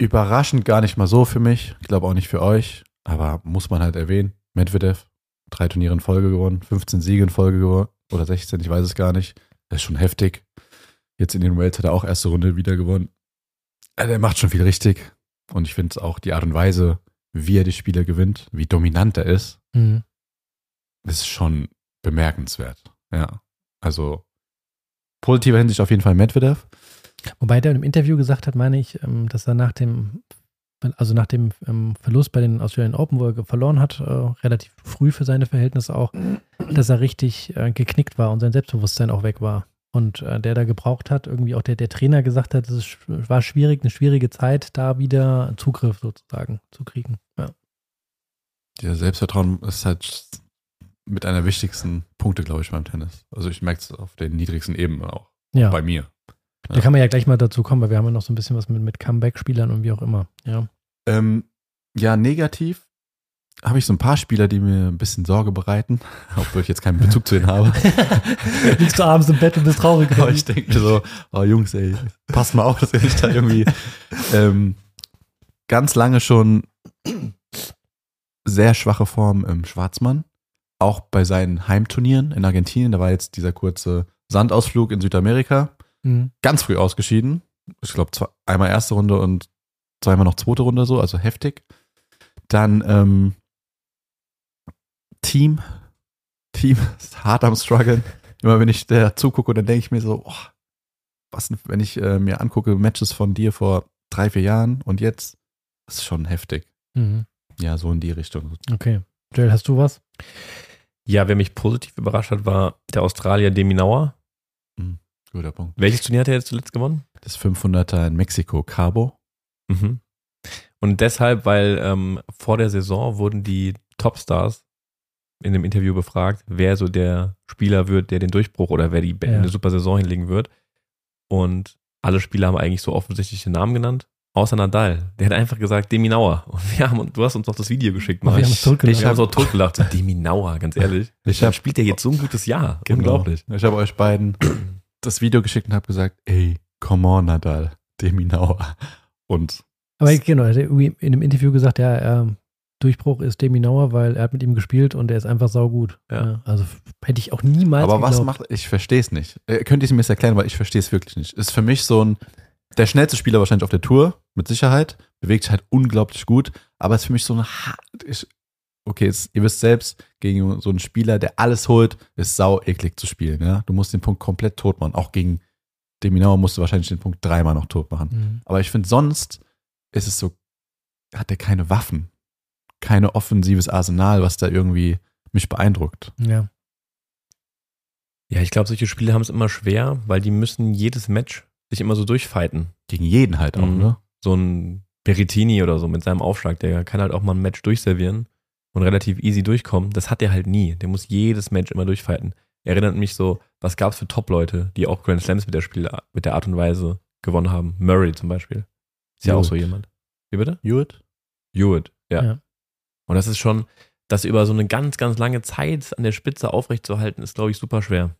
Überraschend gar nicht mal so für mich. Ich glaube auch nicht für euch. Aber muss man halt erwähnen. Medvedev, drei Turniere in Folge gewonnen, 15 Siege in Folge gewonnen. Oder 16, ich weiß es gar nicht. Das ist schon heftig. Jetzt in den Welts hat er auch erste Runde wieder gewonnen. Also er macht schon viel richtig. Und ich finde auch die Art und Weise, wie er die Spiele gewinnt, wie dominant er ist, Mhm. Ist schon bemerkenswert. Ja. Also positiver Hinsicht auf jeden Fall Medvedev. Wobei der im Interview gesagt hat, meine ich, ähm, dass er nach dem, also nach dem ähm, Verlust bei den Australian Open, wo er verloren hat, äh, relativ früh für seine Verhältnisse auch, dass er richtig äh, geknickt war und sein Selbstbewusstsein auch weg war. Und äh, der da gebraucht hat, irgendwie auch der, der Trainer gesagt hat, es war schwierig, eine schwierige Zeit, da wieder Zugriff sozusagen zu kriegen. Ja. Der Selbstvertrauen ist halt mit einer wichtigsten Punkte, glaube ich, beim Tennis. Also ich merke es auf den niedrigsten Ebenen auch. Ja. Bei mir. Da kann man ja gleich mal dazu kommen, weil wir haben ja noch so ein bisschen was mit, mit Comeback-Spielern und wie auch immer. Ja. Ähm, ja, negativ habe ich so ein paar Spieler, die mir ein bisschen Sorge bereiten, obwohl ich jetzt keinen Bezug zu denen habe. Liegst du abends im Bett und bist traurig. Aber ich denke mir so, oh Jungs, ey, passt mal auf, dass ihr nicht da irgendwie ähm, ganz lange schon sehr schwache Form im Schwarzmann. Auch bei seinen Heimturnieren in Argentinien, da war jetzt dieser kurze Sandausflug in Südamerika. Mhm. Ganz früh ausgeschieden. Ich glaube, einmal erste Runde und zweimal noch zweite Runde so, also heftig. Dann ähm, Team. Team ist hart am struggeln. Immer wenn ich da zugucke, dann denke ich mir so, oh, was, wenn ich äh, mir angucke, Matches von dir vor drei, vier Jahren und jetzt, das ist schon heftig. Mhm. Ja, so in die Richtung. Okay. Joel, hast du was? Ja, wer mich positiv überrascht hat, war der Australier Deminauer. Guter Punkt. Welches Turnier hat er jetzt zuletzt gewonnen? Das 500er in Mexiko, Cabo. Mhm. Und deshalb, weil ähm, vor der Saison wurden die Topstars in dem Interview befragt, wer so der Spieler wird, der den Durchbruch oder wer die Ja. eine super Saison hinlegen wird. Und alle Spieler haben eigentlich so offensichtliche Namen genannt, außer Nadal. Der hat einfach gesagt, Deminauer. Und wir haben, du hast uns noch das Video geschickt, Ach, wir Marc. haben uns zurückgelacht. Ich habe so totgelacht. So, Deminauer, ganz ehrlich. Ich hab- spielt der jetzt so ein gutes Jahr. Genau. Unglaublich. Ich habe euch beiden das Video geschickt und habe gesagt, ey, come on, Nadal, Deminauer. Und Aber genau, er hat irgendwie in einem Interview gesagt, ja, ähm, Durchbruch ist Demi Nauer, weil er hat mit ihm gespielt und er ist einfach saugut. Ja. also hätte ich auch niemals Aber was geglaubt. macht, ich verstehe es nicht. Äh, Könnt ihr es mir jetzt erklären, weil ich verstehe es wirklich nicht. Ist für mich so ein, der schnellste Spieler wahrscheinlich auf der Tour, mit Sicherheit, bewegt sich halt unglaublich gut, aber ist für mich so ein, hart- ich, okay, es, ihr wisst selbst, gegen so einen Spieler, der alles holt, ist sau eklig zu spielen, ja. Du musst den Punkt komplett tot machen. Auch gegen Deminauer musst du wahrscheinlich den Punkt dreimal noch tot machen. Mhm. Aber ich finde, sonst ist es so, hat er keine Waffen, keine offensives Arsenal, was da irgendwie mich beeindruckt. Ja. Ja, ich glaube, solche Spiele haben es immer schwer, weil die müssen jedes Match sich immer so durchfighten. Gegen jeden halt auch, Mhm. ne? So ein Berettini oder so mit seinem Aufschlag, der kann halt auch mal ein Match durchservieren und relativ easy durchkommen. Das hat er halt nie. Der muss jedes Match immer durchfighten. Erinnert mich so, was gab es für Top-Leute, die auch Grand Slams mit der Spiel, mit der Art und Weise gewonnen haben. Murray zum Beispiel. Ist ja auch Hewitt. so jemand. Wie bitte? Gut. Hewitt, ja. Ja. Und das ist schon, das über so eine ganz, ganz lange Zeit an der Spitze aufrechtzuerhalten, ist, glaube ich, super schwer.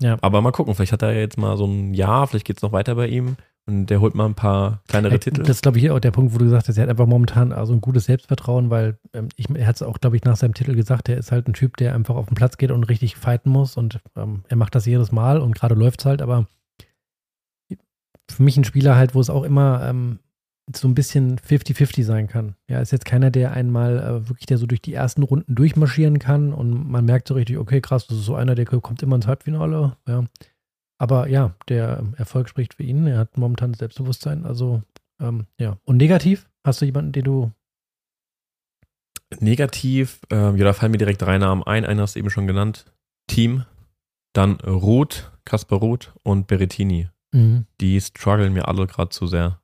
Ja. Aber mal gucken, vielleicht hat er jetzt mal so ein Jahr, vielleicht geht es noch weiter bei ihm und der holt mal ein paar kleinere Titel. Das ist, glaube ich, hier auch der Punkt, wo du gesagt hast, er hat einfach momentan also ein gutes Selbstvertrauen, weil ähm, ich, er hat es auch, glaube ich, nach seinem Titel gesagt, er ist halt ein Typ, der einfach auf den Platz geht und richtig fighten muss und ähm, er macht das jedes Mal und gerade läuft es halt, aber für mich ein Spieler halt, wo es auch immer ähm, so ein bisschen 50-50 sein kann. Ja, ist jetzt keiner, der einmal äh, wirklich, der so durch die ersten Runden durchmarschieren kann und man merkt so richtig, okay, krass, das ist so einer, der kommt immer ins Halbfinale, ja. Aber ja, der ähm, Erfolg spricht für ihn. Er hat momentan Selbstbewusstsein. Also, ähm, ja. Und negativ? Hast du jemanden, den du. Negativ, ähm, ja, da fallen mir direkt drei Namen ein. Einer hast du eben schon genannt. Team, dann Ruth, Kaspar Ruth und Berettini. Mhm. Die strugglen mir alle gerade zu sehr.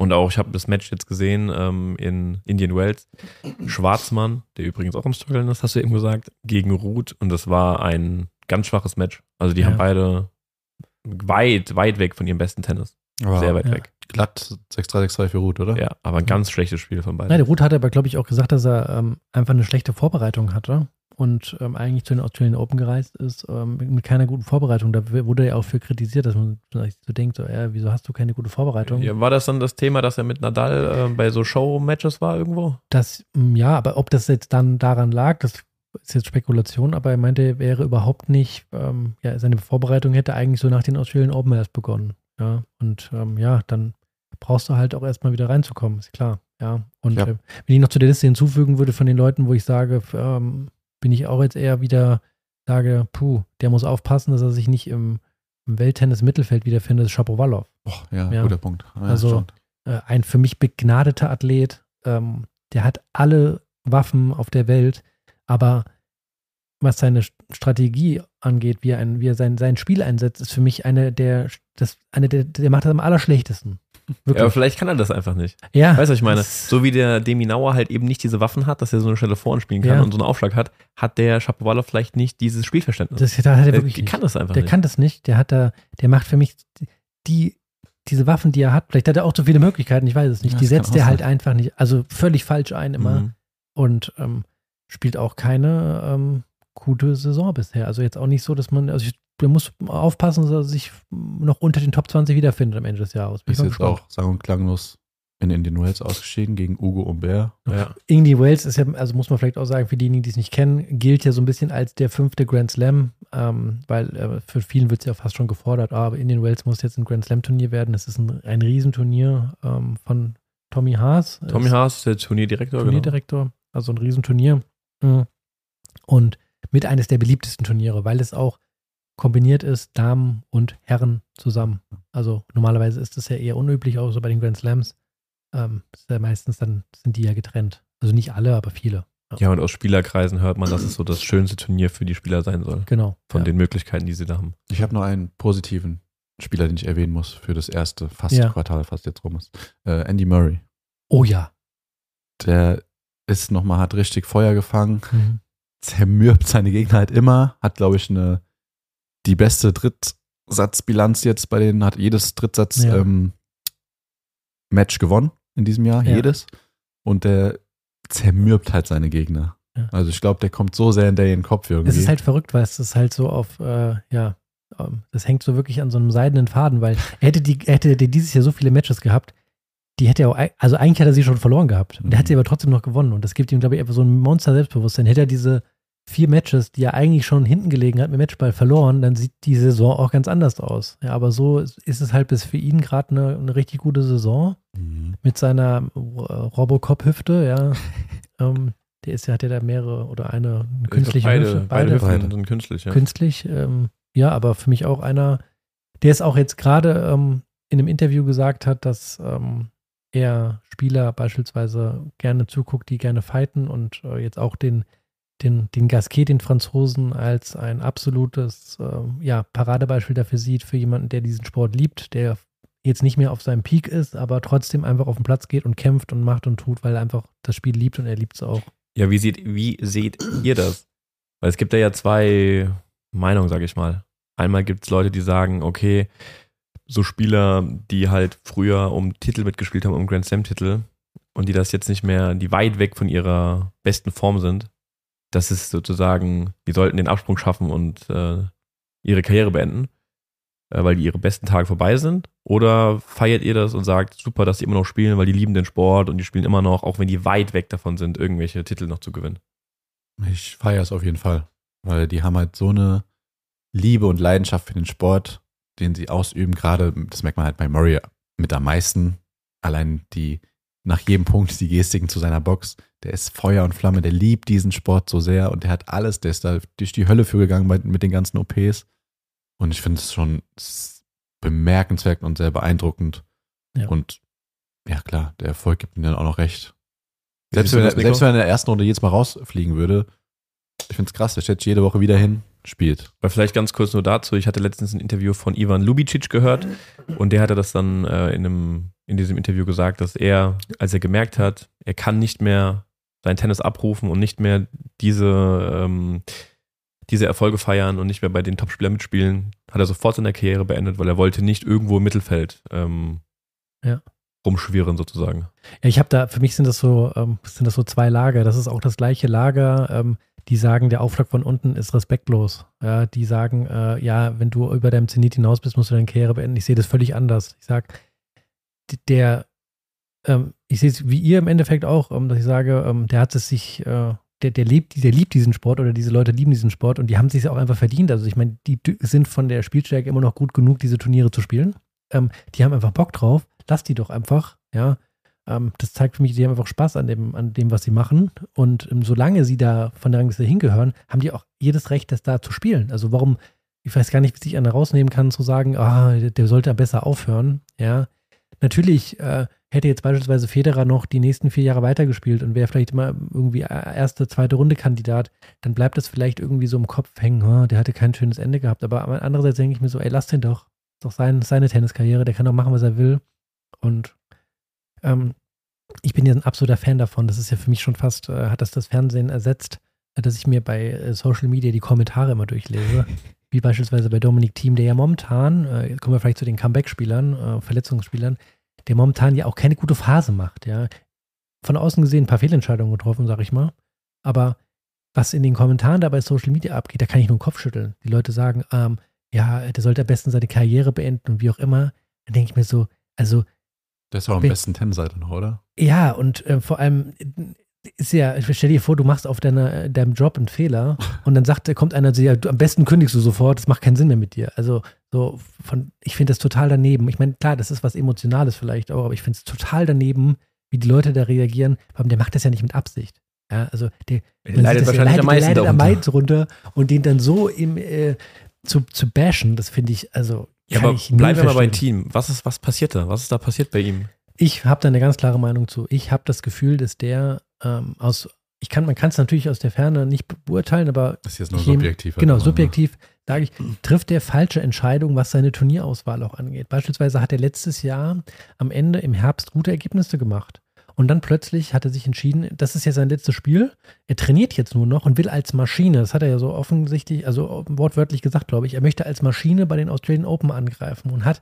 Und auch, ich habe das Match jetzt gesehen ähm, in Indian Wells. Schwarzmann, der übrigens auch am struggeln ist, hast du eben gesagt, gegen Ruth. Und das war ein ganz schwaches Match. Also die Ja. haben beide weit, weit weg von ihrem besten Tennis. Sehr weit Ja. weg. Glatt 6-3-6-2 für Ruth, oder? Ja, aber ein ganz schlechtes Spiel von beiden. Nein, der Ruth hat aber, glaube ich, auch gesagt, dass er ähm, einfach eine schlechte Vorbereitung hatte und ähm, eigentlich zu den Australian Open gereist ist ähm, mit keiner guten Vorbereitung. Da wurde er auch für kritisiert, dass man vielleicht so denkt, so, äh, wieso hast du keine gute Vorbereitung? Ja, war das dann das Thema, dass er mit Nadal äh, bei so Show-Matches war irgendwo? Das, ja, aber ob das jetzt dann daran lag, das ist jetzt Spekulation, aber er meinte, er wäre überhaupt nicht, ähm, ja, seine Vorbereitung hätte eigentlich so nach den Australian Open erst begonnen. Ja, und ähm, ja, dann brauchst du halt auch erstmal wieder reinzukommen, ist klar. Ja, und Ja. äh, wenn ich noch zu der Liste hinzufügen würde von den Leuten, wo ich sage, ähm, bin ich auch jetzt eher wieder, sage, puh, der muss aufpassen, dass er sich nicht im, im Welttennis-Mittelfeld wiederfindet, ist Shapovalov Boah, ja, Ja. guter Punkt. Ja, Also- äh, ein für mich begnadeter Athlet. Ähm, der hat alle Waffen auf der Welt, aber was seine St- Strategie angeht, wie er, ein, wie er sein, sein Spiel einsetzt, ist für mich eine der, das, eine der, der macht das am allerschlechtesten. Ja, Wirklich. aber vielleicht kann er das einfach nicht. Ja, Weißt du, was ich meine? So wie der Deminauer halt eben nicht diese Waffen hat, dass er so eine Stelle vorn spielen kann Ja. und so einen Aufschlag hat, hat der Shapovalov vielleicht nicht dieses Spielverständnis. das, da hat er der wirklich kann das einfach der nicht. kann das nicht. Der hat da, der macht für mich die, diese Waffen, die er hat, vielleicht hat er auch zu viele Möglichkeiten, ich weiß es nicht, Ja, die setzt er halt sein. einfach nicht, also völlig falsch ein immer Mhm. und ähm, spielt auch keine ähm, gute Saison bisher. Also jetzt auch nicht so, dass man, also ich, man muss aufpassen, dass er sich noch unter den Top 20 wiederfindet am Ende des Jahres. Bin Ist jetzt gespannt. auch sang- und klanglos in Indian Wells ausgeschieden gegen Ugo Umbert. Ja. Indy Wales ist ja, also muss man vielleicht auch sagen, für diejenigen, die es nicht kennen, gilt ja so ein bisschen als der fünfte Grand Slam, ähm, weil äh, für vielen wird es ja fast schon gefordert, ah, aber Indian Wells muss jetzt ein Grand Slam Turnier werden. Das ist ein, ein Riesenturnier ähm, von Tommy Haas. Tommy Ist Haas, der Turnierdirektor, genau. Turnierdirektor, also ein Riesenturnier. Mhm. Und mit eines der beliebtesten Turniere, weil es auch kombiniert ist, Damen und Herren zusammen. Also normalerweise ist das ja eher unüblich, auch so bei den Grand Slams. Ähm, ist ja meistens dann sind die ja getrennt. Also nicht alle, aber viele. Ja, und aus Spielerkreisen hört man, dass es so das schönste Turnier für die Spieler sein soll. Genau. Von ja. den Möglichkeiten, die sie da haben. Ich habe noch einen positiven Spieler, den ich erwähnen muss für das erste fast Ja. Quartal, fast jetzt rum ist. Äh, Andy Murray. Oh ja. Der ist nochmal, hat richtig Feuer gefangen, Mhm. zermürbt seine Gegner halt immer, hat, glaube ich, eine die beste Drittsatzbilanz jetzt bei denen, hat jedes Drittsatz Ja. ähm, Match gewonnen in diesem Jahr, Ja. jedes. Und der zermürbt halt seine Gegner. Ja. Also ich glaube, der kommt so sehr in den Kopf irgendwie. Es ist halt verrückt, weil es ist halt so auf, äh, ja, ähm, das hängt so wirklich an so einem seidenen Faden, weil er hätte, die, er hätte dieses Jahr so viele Matches gehabt, die hätte er auch, also eigentlich hat er sie schon verloren gehabt. Und er hat sie Mhm. aber trotzdem noch gewonnen. Und das gibt ihm, glaube ich, einfach so ein Monster-Selbstbewusstsein. Hätte er diese vier Matches, die er eigentlich schon hinten gelegen hat mit Matchball verloren, dann sieht die Saison auch ganz anders aus. Ja, aber so ist es halt bis für ihn gerade eine, eine richtig gute Saison Mhm. mit seiner äh, Robocop-Hüfte, ja. ähm, der ist ja, hat ja da mehrere oder eine, eine künstliche beide, Hüfte. beide, Hüften Beide. sind künstlich, ja. Künstlich, ähm, ja, aber für mich auch einer, der es auch jetzt gerade ähm, in einem Interview gesagt hat, dass ähm, er Spieler beispielsweise gerne zuguckt, die gerne fighten und äh, jetzt auch den, den, den Gasquet, den Franzosen, als ein absolutes ähm, ja, Paradebeispiel dafür sieht, für jemanden, der diesen Sport liebt, der jetzt nicht mehr auf seinem Peak ist, aber trotzdem einfach auf den Platz geht und kämpft und macht und tut, weil er einfach das Spiel liebt und er liebt es auch. Ja, wie seht, wie seht ihr das? Weil es gibt da ja zwei Meinungen, sage ich mal. Einmal gibt es Leute, die sagen, okay, so Spieler, die halt früher um Titel mitgespielt haben, um Grand Slam-Titel, und die das jetzt nicht mehr, die weit weg von ihrer besten Form sind, das ist sozusagen, die sollten den Absprung schaffen und äh, ihre Karriere beenden, äh, weil die ihre besten Tage vorbei sind? Oder feiert ihr das und sagt, super, dass die immer noch spielen, weil die lieben den Sport und die spielen immer noch, auch wenn die weit weg davon sind, irgendwelche Titel noch zu gewinnen? Ich feiere es auf jeden Fall, weil die haben halt so eine Liebe und Leidenschaft für den Sport, den sie ausüben. Gerade, das merkt man halt bei Murray mit am meisten. Allein die, nach jedem Punkt die Gestiken zu seiner Box. Der ist Feuer und Flamme, der liebt diesen Sport so sehr und der hat alles, der ist da durch die Hölle für gegangen bei, mit den ganzen OPs. Und ich finde es schon bemerkenswert und sehr beeindruckend. Ja. Und ja, klar, der Erfolg gibt ihm dann auch noch recht. Selbst wenn, er, selbst wenn er in der ersten Runde jedes Mal rausfliegen würde, ich finde es krass, der stellt sich jede Woche wieder hin, spielt. Weil vielleicht ganz kurz nur dazu, ich hatte letztens ein Interview von Ivan Lubicic gehört und der hatte das dann äh, in, einem, in diesem Interview gesagt, dass er, als er gemerkt hat, er kann nicht mehr sein Tennis abrufen und nicht mehr diese, ähm, diese Erfolge feiern und nicht mehr bei den Topspielern mitspielen, hat er sofort seine Karriere beendet, weil er wollte nicht irgendwo im Mittelfeld ähm, Ja. rumschwirren sozusagen. Ja, ich habe da, für mich sind das so, ähm, sind das so zwei Lager. Das ist auch das gleiche Lager, ähm, die sagen, der Aufschlag von unten ist respektlos. Ja, die sagen, äh, ja, wenn du über deinem Zenit hinaus bist, musst du deine Karriere beenden. Ich sehe das völlig anders. Ich sage, der, ähm, ich sehe es wie ihr im Endeffekt auch, ähm, dass ich sage, ähm, der hat es sich, äh, der, der lebt, der liebt diesen Sport oder diese Leute lieben diesen Sport und die haben es sich auch einfach verdient. Also ich meine, die sind von der Spielstärke immer noch gut genug, diese Turniere zu spielen. Ähm, die haben einfach Bock drauf. Lass die doch einfach, ja. Ähm, das zeigt für mich, die haben einfach Spaß an dem, an dem, was sie machen. Und ähm, solange sie da von der Rangliste hingehören, haben die auch jedes Recht, das da zu spielen. Also warum, ich weiß gar nicht, wie sich einer rausnehmen kann, zu sagen, ah, der sollte besser aufhören. Ja, natürlich äh, hätte jetzt beispielsweise Federer noch die nächsten vier Jahre weitergespielt und wäre vielleicht immer irgendwie erste, zweite Runde Kandidat, dann bleibt das vielleicht irgendwie so im Kopf hängen, ah, der hatte kein schönes Ende gehabt. Aber andererseits denke ich mir so, ey, lass den doch. Ist doch sein, seine Tenniskarriere, der kann doch machen, was er will. Und ähm, ich bin ja ein absoluter Fan davon. Das ist ja für mich schon fast, äh, hat das das Fernsehen ersetzt, äh, dass ich mir bei äh, Social Media die Kommentare immer durchlese. wie beispielsweise bei Dominik Thiem, der ja momentan, äh, kommen wir vielleicht zu den Comeback-Spielern, äh, Verletzungsspielern, der momentan ja auch keine gute Phase macht, ja. Von außen gesehen ein paar Fehlentscheidungen getroffen, sag ich mal. Aber was in den Kommentaren da bei Social Media abgeht, da kann ich nur den Kopf schütteln. Die Leute sagen, ähm, ja, der sollte am besten seine Karriere beenden und wie auch immer. Dann denke ich mir so, also. Der ist auch am besten Tennisseite noch, oder? Ja, und äh, vor allem ist ja, ich stell dir vor, du machst auf deiner, deinem Job einen Fehler und dann sagt, kommt einer zu dir, ja, am besten kündigst du sofort, das macht keinen Sinn mehr mit dir. Also so von, ich finde das total daneben. Ich meine, klar, das ist was Emotionales vielleicht auch, aber ich finde es total daneben, wie die Leute da reagieren. Der macht das ja nicht mit Absicht. Ja, also der, der leidet wahrscheinlich leidet, am meisten der leidet am meisten runter und den dann so im, äh, zu, zu bashen, das finde ich, also. Ja, aber bleiben wir mal beim Team. Was ist, was passiert da? Was ist da passiert bei ihm? Ich habe da eine ganz klare Meinung zu. Ich habe das Gefühl, dass der ähm, aus, ich kann, man kann es natürlich aus der Ferne nicht beurteilen, aber. Das ist jetzt nur subjektiv. Genau, ne? subjektiv sage ich, trifft der falsche Entscheidung, was seine Turnierauswahl auch angeht. Beispielsweise hat er letztes Jahr am Ende im Herbst gute Ergebnisse gemacht. Und dann plötzlich hat er sich entschieden, das ist ja sein letztes Spiel. Er trainiert jetzt nur noch und will als Maschine, das hat er ja so offensichtlich, also wortwörtlich gesagt, glaube ich, er möchte als Maschine bei den Australian Open angreifen und hat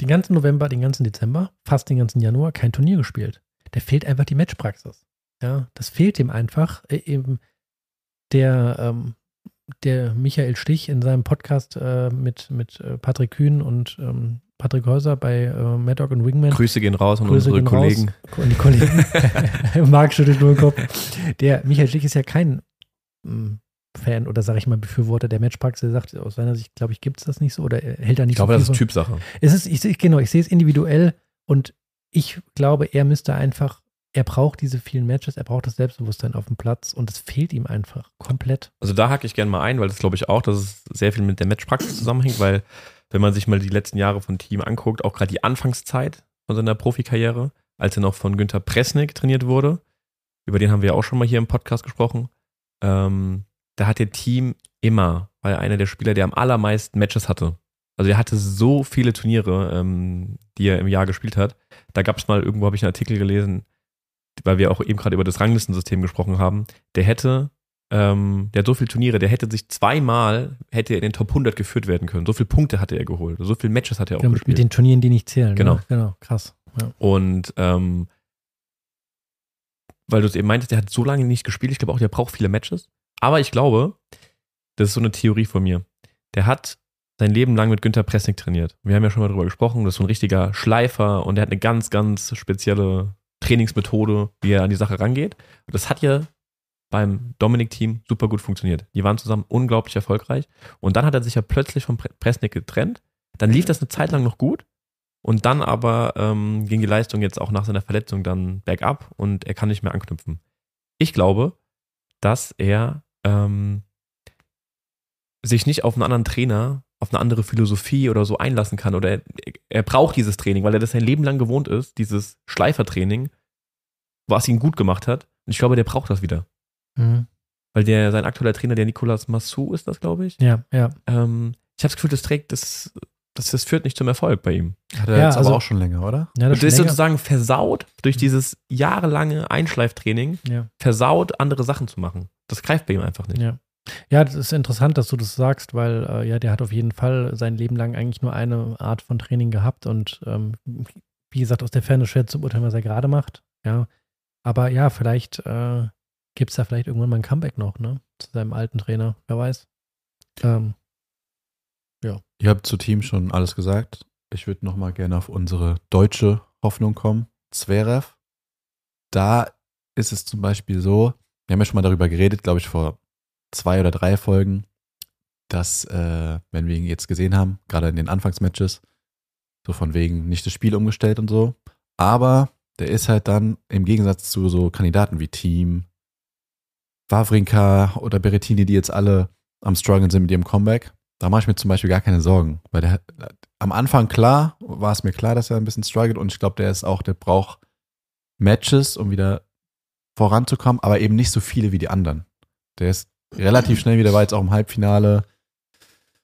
den ganzen November, den ganzen Dezember, fast den ganzen Januar kein Turnier gespielt. Der fehlt einfach die Matchpraxis. Ja, das fehlt ihm einfach. Äh, eben der, ähm, der Michael Stich in seinem Podcast äh, mit, mit äh, Patrick Kühn und ähm, Patrick Häuser bei äh, Mad Dog und Wingman. Grüße gehen raus an unsere Kollegen. Raus, und die Kollegen. Marc schüttelt nur den Kopf. Der Michael Stich ist ja kein ähm, Fan oder sage ich mal Befürworter der Matchpraxis. Er sagt, aus seiner Sicht, glaube ich, gibt es das nicht so oder hält er nicht ich glaube, so das ist Typsache. Es ist, ich, genau, ich sehe es individuell und ich glaube, er müsste einfach er braucht diese vielen Matches, er braucht das Selbstbewusstsein auf dem Platz und es fehlt ihm einfach komplett. Also da hacke ich gerne mal ein, weil das glaube ich auch, dass es sehr viel mit der Matchpraxis zusammenhängt, weil wenn man sich mal die letzten Jahre von Team anguckt, auch gerade die Anfangszeit von seiner Profikarriere, als er noch von Günther Presnick trainiert wurde, über den haben wir auch schon mal hier im Podcast gesprochen, ähm, da hat der Team immer, weil er einer der Spieler, der am allermeisten Matches hatte. Also er hatte so viele Turniere, ähm, die er im Jahr gespielt hat. Da gab es mal, irgendwo habe ich einen Artikel gelesen, weil wir auch eben gerade über das Ranglistensystem gesprochen haben, der hätte, ähm, der hat so viele Turniere, der hätte sich zweimal, hätte er in den Top 100 geführt werden können. So viele Punkte hatte er geholt, so viele Matches hat er auch genau, gespielt. Mit den Turnieren, die nicht zählen. Genau. Ne? Genau, krass. Ja. Und ähm, weil du es eben meintest, der hat so lange nicht gespielt, ich glaube auch, der braucht viele Matches. Aber ich glaube, das ist so eine Theorie von mir. Der hat sein Leben lang mit Günter Pressnick trainiert. Wir haben ja schon mal drüber gesprochen, das ist so ein richtiger Schleifer und der hat eine ganz, ganz spezielle Trainingsmethode, wie er an die Sache rangeht. Und das hat ja beim Dominik-Team super gut funktioniert. Die waren zusammen unglaublich erfolgreich. Und dann hat er sich ja plötzlich vom Presnick getrennt. Dann lief das eine Zeit lang noch gut. Und dann aber ähm, ging die Leistung jetzt auch nach seiner Verletzung dann bergab und er kann nicht mehr anknüpfen. Ich glaube, dass er ähm, sich nicht auf einen anderen Trainer, auf eine andere Philosophie oder so einlassen kann. Oder er, er braucht dieses Training, weil er das sein Leben lang gewohnt ist, dieses Schleifertraining, was ihn gut gemacht hat. Und ich glaube, der braucht das wieder. Mhm. Weil der, sein aktueller Trainer, der Nicolas Massou ist das, glaube ich. Ja, ja. Ähm, ich habe das Gefühl, das trägt, das, das, das führt nicht zum Erfolg bei ihm. Hat er ja, jetzt also, aber auch schon länger, oder? Ja, das, das ist länger. sozusagen versaut durch dieses jahrelange Einschleiftraining, ja. versaut, andere Sachen zu machen. Das greift bei ihm einfach nicht. Ja. Ja, das ist interessant, dass du das sagst, weil äh, ja, der hat auf jeden Fall sein Leben lang eigentlich nur eine Art von Training gehabt und ähm, wie gesagt, aus der Ferne schwer zu beurteilen, was er gerade macht. Ja. Aber ja, vielleicht äh, gibt es da vielleicht irgendwann mal ein Comeback noch, ne? Zu seinem alten Trainer, wer weiß. Ähm, ja. Ihr habt zu Team schon alles gesagt. Ich würde nochmal gerne auf unsere deutsche Hoffnung kommen. Zverev. Da ist es zum Beispiel so, wir haben ja schon mal darüber geredet, glaube ich, vor zwei oder drei Folgen, dass, äh, wenn wir ihn jetzt gesehen haben, gerade in den Anfangsmatches, so von wegen nicht das Spiel umgestellt und so. Aber der ist halt dann im Gegensatz zu so Kandidaten wie Team, Wawrinka oder Berettini, die jetzt alle am Struggeln sind mit ihrem Comeback, da mache ich mir zum Beispiel gar keine Sorgen. Weil der am Anfang klar, war es mir klar, dass er ein bisschen struggelt und ich glaube, der ist auch, der braucht Matches, um wieder voranzukommen, aber eben nicht so viele wie die anderen. Der ist relativ schnell wieder, war jetzt auch im Halbfinale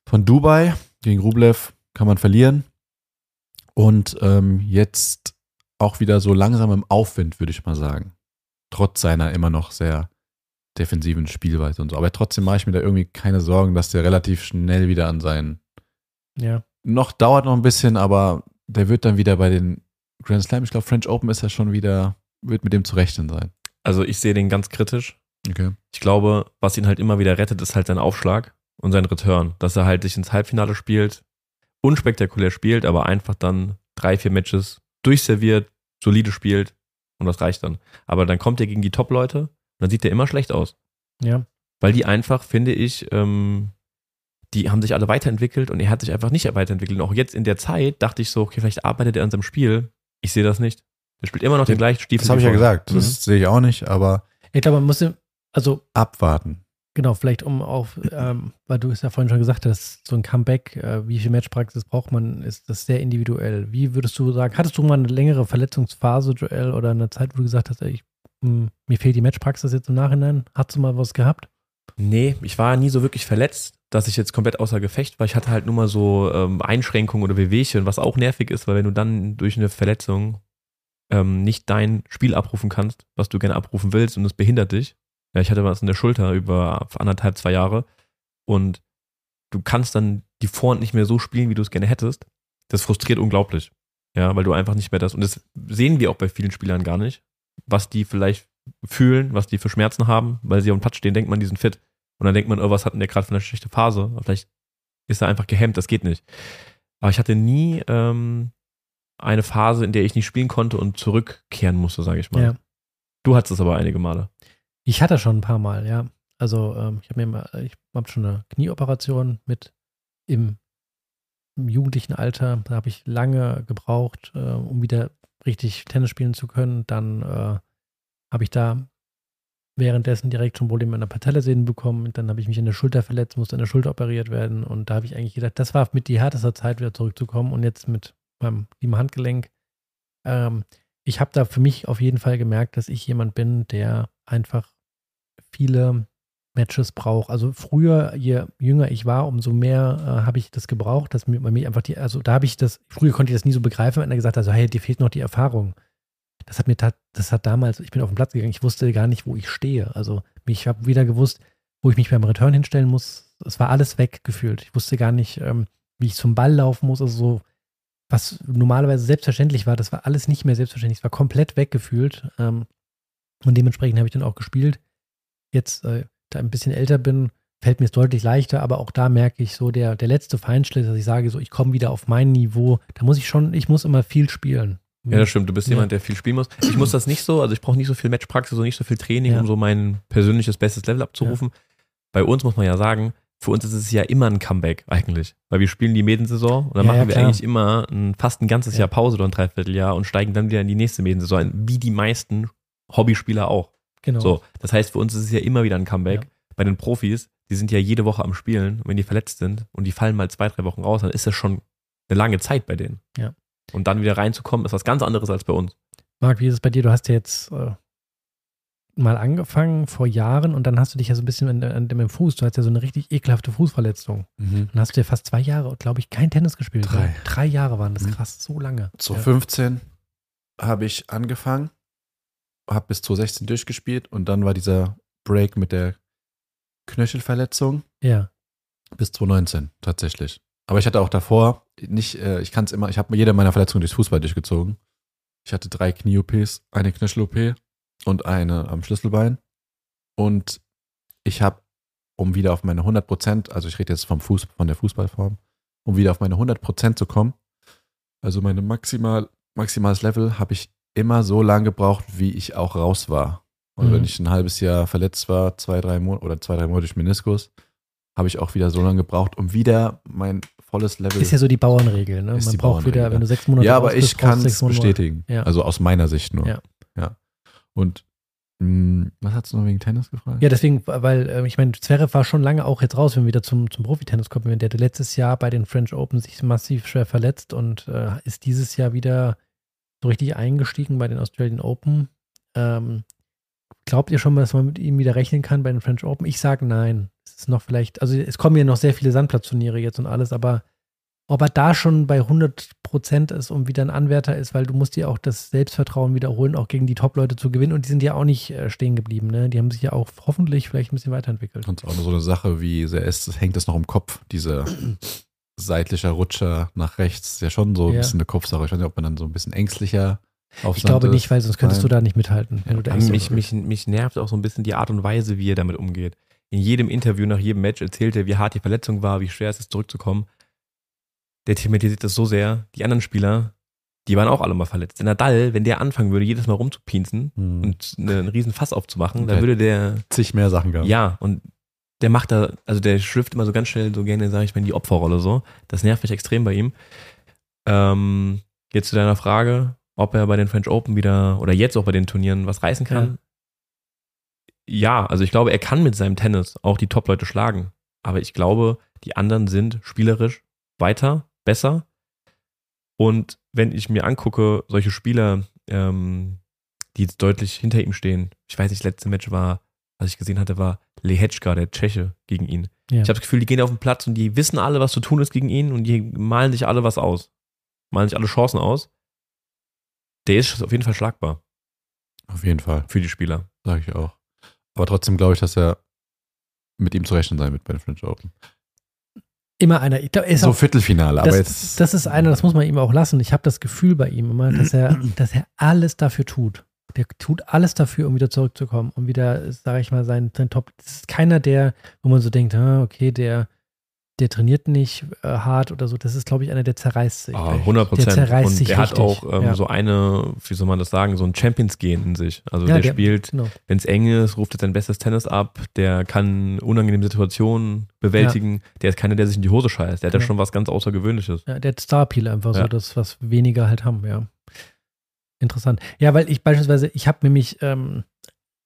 von Dubai gegen Rublev, kann man verlieren. Und ähm, jetzt auch wieder so langsam im Aufwind, würde ich mal sagen. Trotz seiner immer noch sehr defensiven Spielweise und so. Aber trotzdem mache ich mir da irgendwie keine Sorgen, dass der relativ schnell wieder an seinen. Ja. Noch dauert noch ein bisschen, aber der wird dann wieder bei den Grand Slam, ich glaube, French Open ist ja schon wieder, wird mit dem zu rechnen sein. Also ich sehe den ganz kritisch. Okay. Ich glaube, was ihn halt immer wieder rettet, ist halt sein Aufschlag und sein Return. Dass er halt sich ins Halbfinale spielt, unspektakulär spielt, aber einfach dann drei, vier Matches durchserviert, solide spielt und das reicht dann. Aber dann kommt er gegen die Top-Leute und dann sieht er immer schlecht aus. Ja. Weil die einfach, finde ich, ähm, die haben sich alle weiterentwickelt und er hat sich einfach nicht weiterentwickelt. Und auch jetzt in der Zeit dachte ich so, okay, vielleicht arbeitet er an seinem Spiel. Ich sehe das nicht. Er spielt immer noch den gleichen Stiefel. Das habe ich ja gesagt. Das sehe ich auch nicht, aber Ich glaube, man muss, also abwarten. Genau, vielleicht um auf, ähm, weil du es ja vorhin schon gesagt hast, so ein Comeback, äh, wie viel Matchpraxis braucht man, ist das sehr individuell. Wie würdest du sagen, hattest du mal eine längere Verletzungsphase, Joel, oder eine Zeit, wo du gesagt hast, ey, ich, mh, mir fehlt die Matchpraxis jetzt im Nachhinein? Hattest du mal was gehabt? Nee, ich war nie so wirklich verletzt, dass ich jetzt komplett außer Gefecht war. Ich hatte halt nur mal so ähm, Einschränkungen oder Wehwehchen, was auch nervig ist, weil wenn du dann durch eine Verletzung ähm, nicht dein Spiel abrufen kannst, was du gerne abrufen willst und es behindert dich. Ja, ich hatte was in der Schulter über anderthalb, zwei Jahre und du kannst dann die Vorhand nicht mehr so spielen, wie du es gerne hättest. Das frustriert unglaublich. Ja, weil du einfach nicht mehr das, und das sehen wir auch bei vielen Spielern gar nicht, was die vielleicht fühlen, was die für Schmerzen haben, weil sie auf dem Platz stehen, denkt man, die sind fit. Und dann denkt man, oh, was hat denn der gerade für eine schlechte Phase? Vielleicht ist er einfach gehemmt, das geht nicht. Aber ich hatte nie ähm, eine Phase, in der ich nicht spielen konnte und zurückkehren musste, sage ich mal. Ja. Du hattest es aber einige Male. Ich hatte schon ein paar Mal, ja. Also ähm, ich habe mir mal, ich habe schon eine Knieoperation mit im, im jugendlichen Alter. Da habe ich lange gebraucht, äh, um wieder richtig Tennis spielen zu können. Dann äh, habe ich da währenddessen direkt schon Probleme an der Patellasehne bekommen. Dann habe ich mich in der Schulter verletzt, musste an der Schulter operiert werden. Und da habe ich eigentlich gedacht, das war mit die härteste Zeit, wieder zurückzukommen. Und jetzt mit meinem lieben Handgelenk. Ähm, ich habe da für mich auf jeden Fall gemerkt, dass ich jemand bin, der einfach viele Matches braucht. Also früher, je jünger ich war, umso mehr äh, habe ich das gebraucht, dass mir bei einfach die, also da habe ich das, früher konnte ich das nie so begreifen, wenn er gesagt hat, also hey, dir fehlt noch die Erfahrung. Das hat mir, das hat damals, ich bin auf den Platz gegangen, ich wusste gar nicht, wo ich stehe. Also ich habe wieder gewusst, wo ich mich beim Return hinstellen muss. Es war alles weggefühlt. Ich wusste gar nicht, ähm, wie ich zum Ball laufen muss. Also so, was normalerweise selbstverständlich war, das war alles nicht mehr selbstverständlich. Es war komplett weggefühlt. Ähm, und dementsprechend habe ich dann auch gespielt. Jetzt, äh, da ein bisschen älter bin, fällt mir es deutlich leichter, aber auch da merke ich so, der, der letzte Feinschliff, dass ich sage, so, ich komme wieder auf mein Niveau, da muss ich schon, ich muss immer viel spielen. Ja, das stimmt. Du bist Ja. jemand, der viel spielen muss. Ich muss das nicht so, also ich brauche nicht so viel Matchpraxis und nicht so viel Training, Ja. um so mein persönliches bestes Level abzurufen. Bei uns muss man ja sagen, für uns ist es ja immer ein Comeback eigentlich. Weil wir spielen die Medensaison und dann Ja, ja, machen wir eigentlich immer ein, fast ein ganzes Ja. Jahr Pause oder ein Dreivierteljahr und steigen dann wieder in die nächste Medensaison ein, wie die meisten Hobbyspieler auch. Genau. So, das heißt, für uns ist es ja immer wieder ein Comeback. Ja. Bei den Profis, die sind ja jede Woche am Spielen und wenn die verletzt sind und die fallen mal zwei, drei Wochen raus, dann ist das schon eine lange Zeit bei denen. Ja. Und dann wieder reinzukommen, ist was ganz anderes als bei uns. Marc, wie ist es bei dir? Du hast ja jetzt äh, mal angefangen vor Jahren und dann hast du dich ja so ein bisschen an, an dem Fuß, du hast ja so eine richtig ekelhafte Fußverletzung. Mhm. Dann hast du ja fast zwei Jahre, glaube ich, kein Tennis gespielt. Drei. ne? Drei Jahre waren das Mhm. krass, so lange. 2015 habe ich angefangen, habe bis 2016 durchgespielt und dann war dieser Break mit der Knöchelverletzung Ja. bis 2019 tatsächlich. Aber ich hatte auch davor nicht, äh, ich kann es immer, ich habe jede meiner Verletzungen durchs Fußball durchgezogen. Ich hatte drei Knie-OPs, eine Knöchel-OP und eine am Schlüsselbein. Und ich habe, um wieder auf meine 100 Prozent, also ich rede jetzt vom Fuß, von der Fußballform, um wieder auf meine 100 Prozent zu kommen, also meine maximal, maximales Level, habe ich immer so lange gebraucht, wie ich auch raus war. Und Mhm. wenn ich ein halbes Jahr verletzt war, zwei, drei Monate oder zwei, drei Monate durch Meniskus, habe ich auch wieder so lange gebraucht, um wieder mein volles Level. Ist ja so die Bauernregel, ne? Man braucht wieder, wenn du sechs Monate ja, aber ich kann es bestätigen. Ja. Also aus meiner Sicht nur. Ja. ja. Und mh, was hast du noch wegen Tennis gefragt? Ja, deswegen, weil äh, ich meine, Zverev war schon lange auch jetzt raus, wenn wir wieder zum, zum Profitennis kommen. Der hatte letztes Jahr bei den French Open sich massiv schwer verletzt und äh, ist dieses Jahr wieder so richtig eingestiegen bei den Australian Open. Ähm, glaubt ihr schon mal, dass man mit ihm wieder rechnen kann bei den French Open? Ich sage nein. Es ist noch vielleicht, also es kommen ja noch sehr viele Sandplatzturniere jetzt und alles, aber ob er da schon bei 100 Prozent ist und wieder ein Anwärter ist, weil du musst dir auch das Selbstvertrauen wiederholen, auch gegen die Top-Leute zu gewinnen. Und die sind ja auch nicht äh, stehen geblieben. Ne? Die haben sich ja auch hoffentlich vielleicht ein bisschen weiterentwickelt. Und auch so eine Sache wie, sehr ist, hängt das noch im Kopf, diese seitlicher Rutscher nach rechts. Ist ja schon so ein Ja. bisschen eine Kopfsache. Ich weiß nicht, ob man dann so ein bisschen ängstlicher auf Ich glaube nicht, weil sonst könntest du Nein. da nicht mithalten. Wenn du da mich, mich, mich nervt auch so ein bisschen die Art und Weise, wie er damit umgeht. In jedem Interview nach jedem Match erzählt er, wie hart die Verletzung war, wie schwer es ist, zurückzukommen. Der thematisiert das so sehr. Die anderen Spieler, die waren auch alle mal verletzt. Der Nadal, wenn der anfangen würde, jedes Mal rumzupinsen Hm. und eine- einen riesen Fass aufzumachen, dann würde der, zig mehr Sachen gehabt. ja, und der macht da, also der schlüpft immer so ganz schnell so gerne, sage ich mal, in die Opferrolle so. Das nervt mich extrem bei ihm. Ähm, jetzt zu deiner Frage, ob er bei den French Open wieder oder jetzt auch bei den Turnieren was reißen kann. Ja, also ich glaube, er kann mit seinem Tennis auch die Top-Leute schlagen. Aber ich glaube, die anderen sind spielerisch weiter, besser. Und wenn ich mir angucke, solche Spieler, ähm, die jetzt deutlich hinter ihm stehen, ich weiß nicht, das letzte Match war, was ich gesehen hatte, war Lehečka, der Tscheche, gegen ihn. Ja. Ich habe das Gefühl, die gehen auf den Platz und die wissen alle, was zu tun ist gegen ihn und die malen sich alle was aus. Malen sich alle Chancen aus. Der ist auf jeden Fall schlagbar Auf jeden Fall, für die Spieler. sage ich auch. Aber trotzdem glaube ich, dass er mit ihm zu rechnen sein wird bei den French Open. Immer einer. Er ist So auch Viertelfinale, aber das, jetzt. das ist einer, das muss man ihm auch lassen. Ich habe das Gefühl bei ihm immer, dass er, dass er alles dafür tut. Der tut alles dafür, um wieder zurückzukommen, um wieder, sage ich mal, sein, sein Top. Das ist keiner, der, wo man so denkt, ah, okay, der, der trainiert nicht äh, hart oder so. Das ist, glaube ich, einer, der zerreißt sich. Ah, 100 Prozent. Der zerreißt Und sich der hat auch ähm, Ja. so eine, wie soll man das sagen, so ein Champions-Gen in sich. Also Ja, der, der- spielt, Genau. wenn es eng ist, ruft er sein bestes Tennis ab. Der kann unangenehme Situationen bewältigen. Der ist keiner, der sich in die Hose scheißt. Der hat ja Genau. schon was ganz Außergewöhnliches. Ja, der hat Star-Appeal einfach so, Ja. das, was weniger halt haben, ja. Interessant. Ja, weil ich beispielsweise, ich habe nämlich ähm,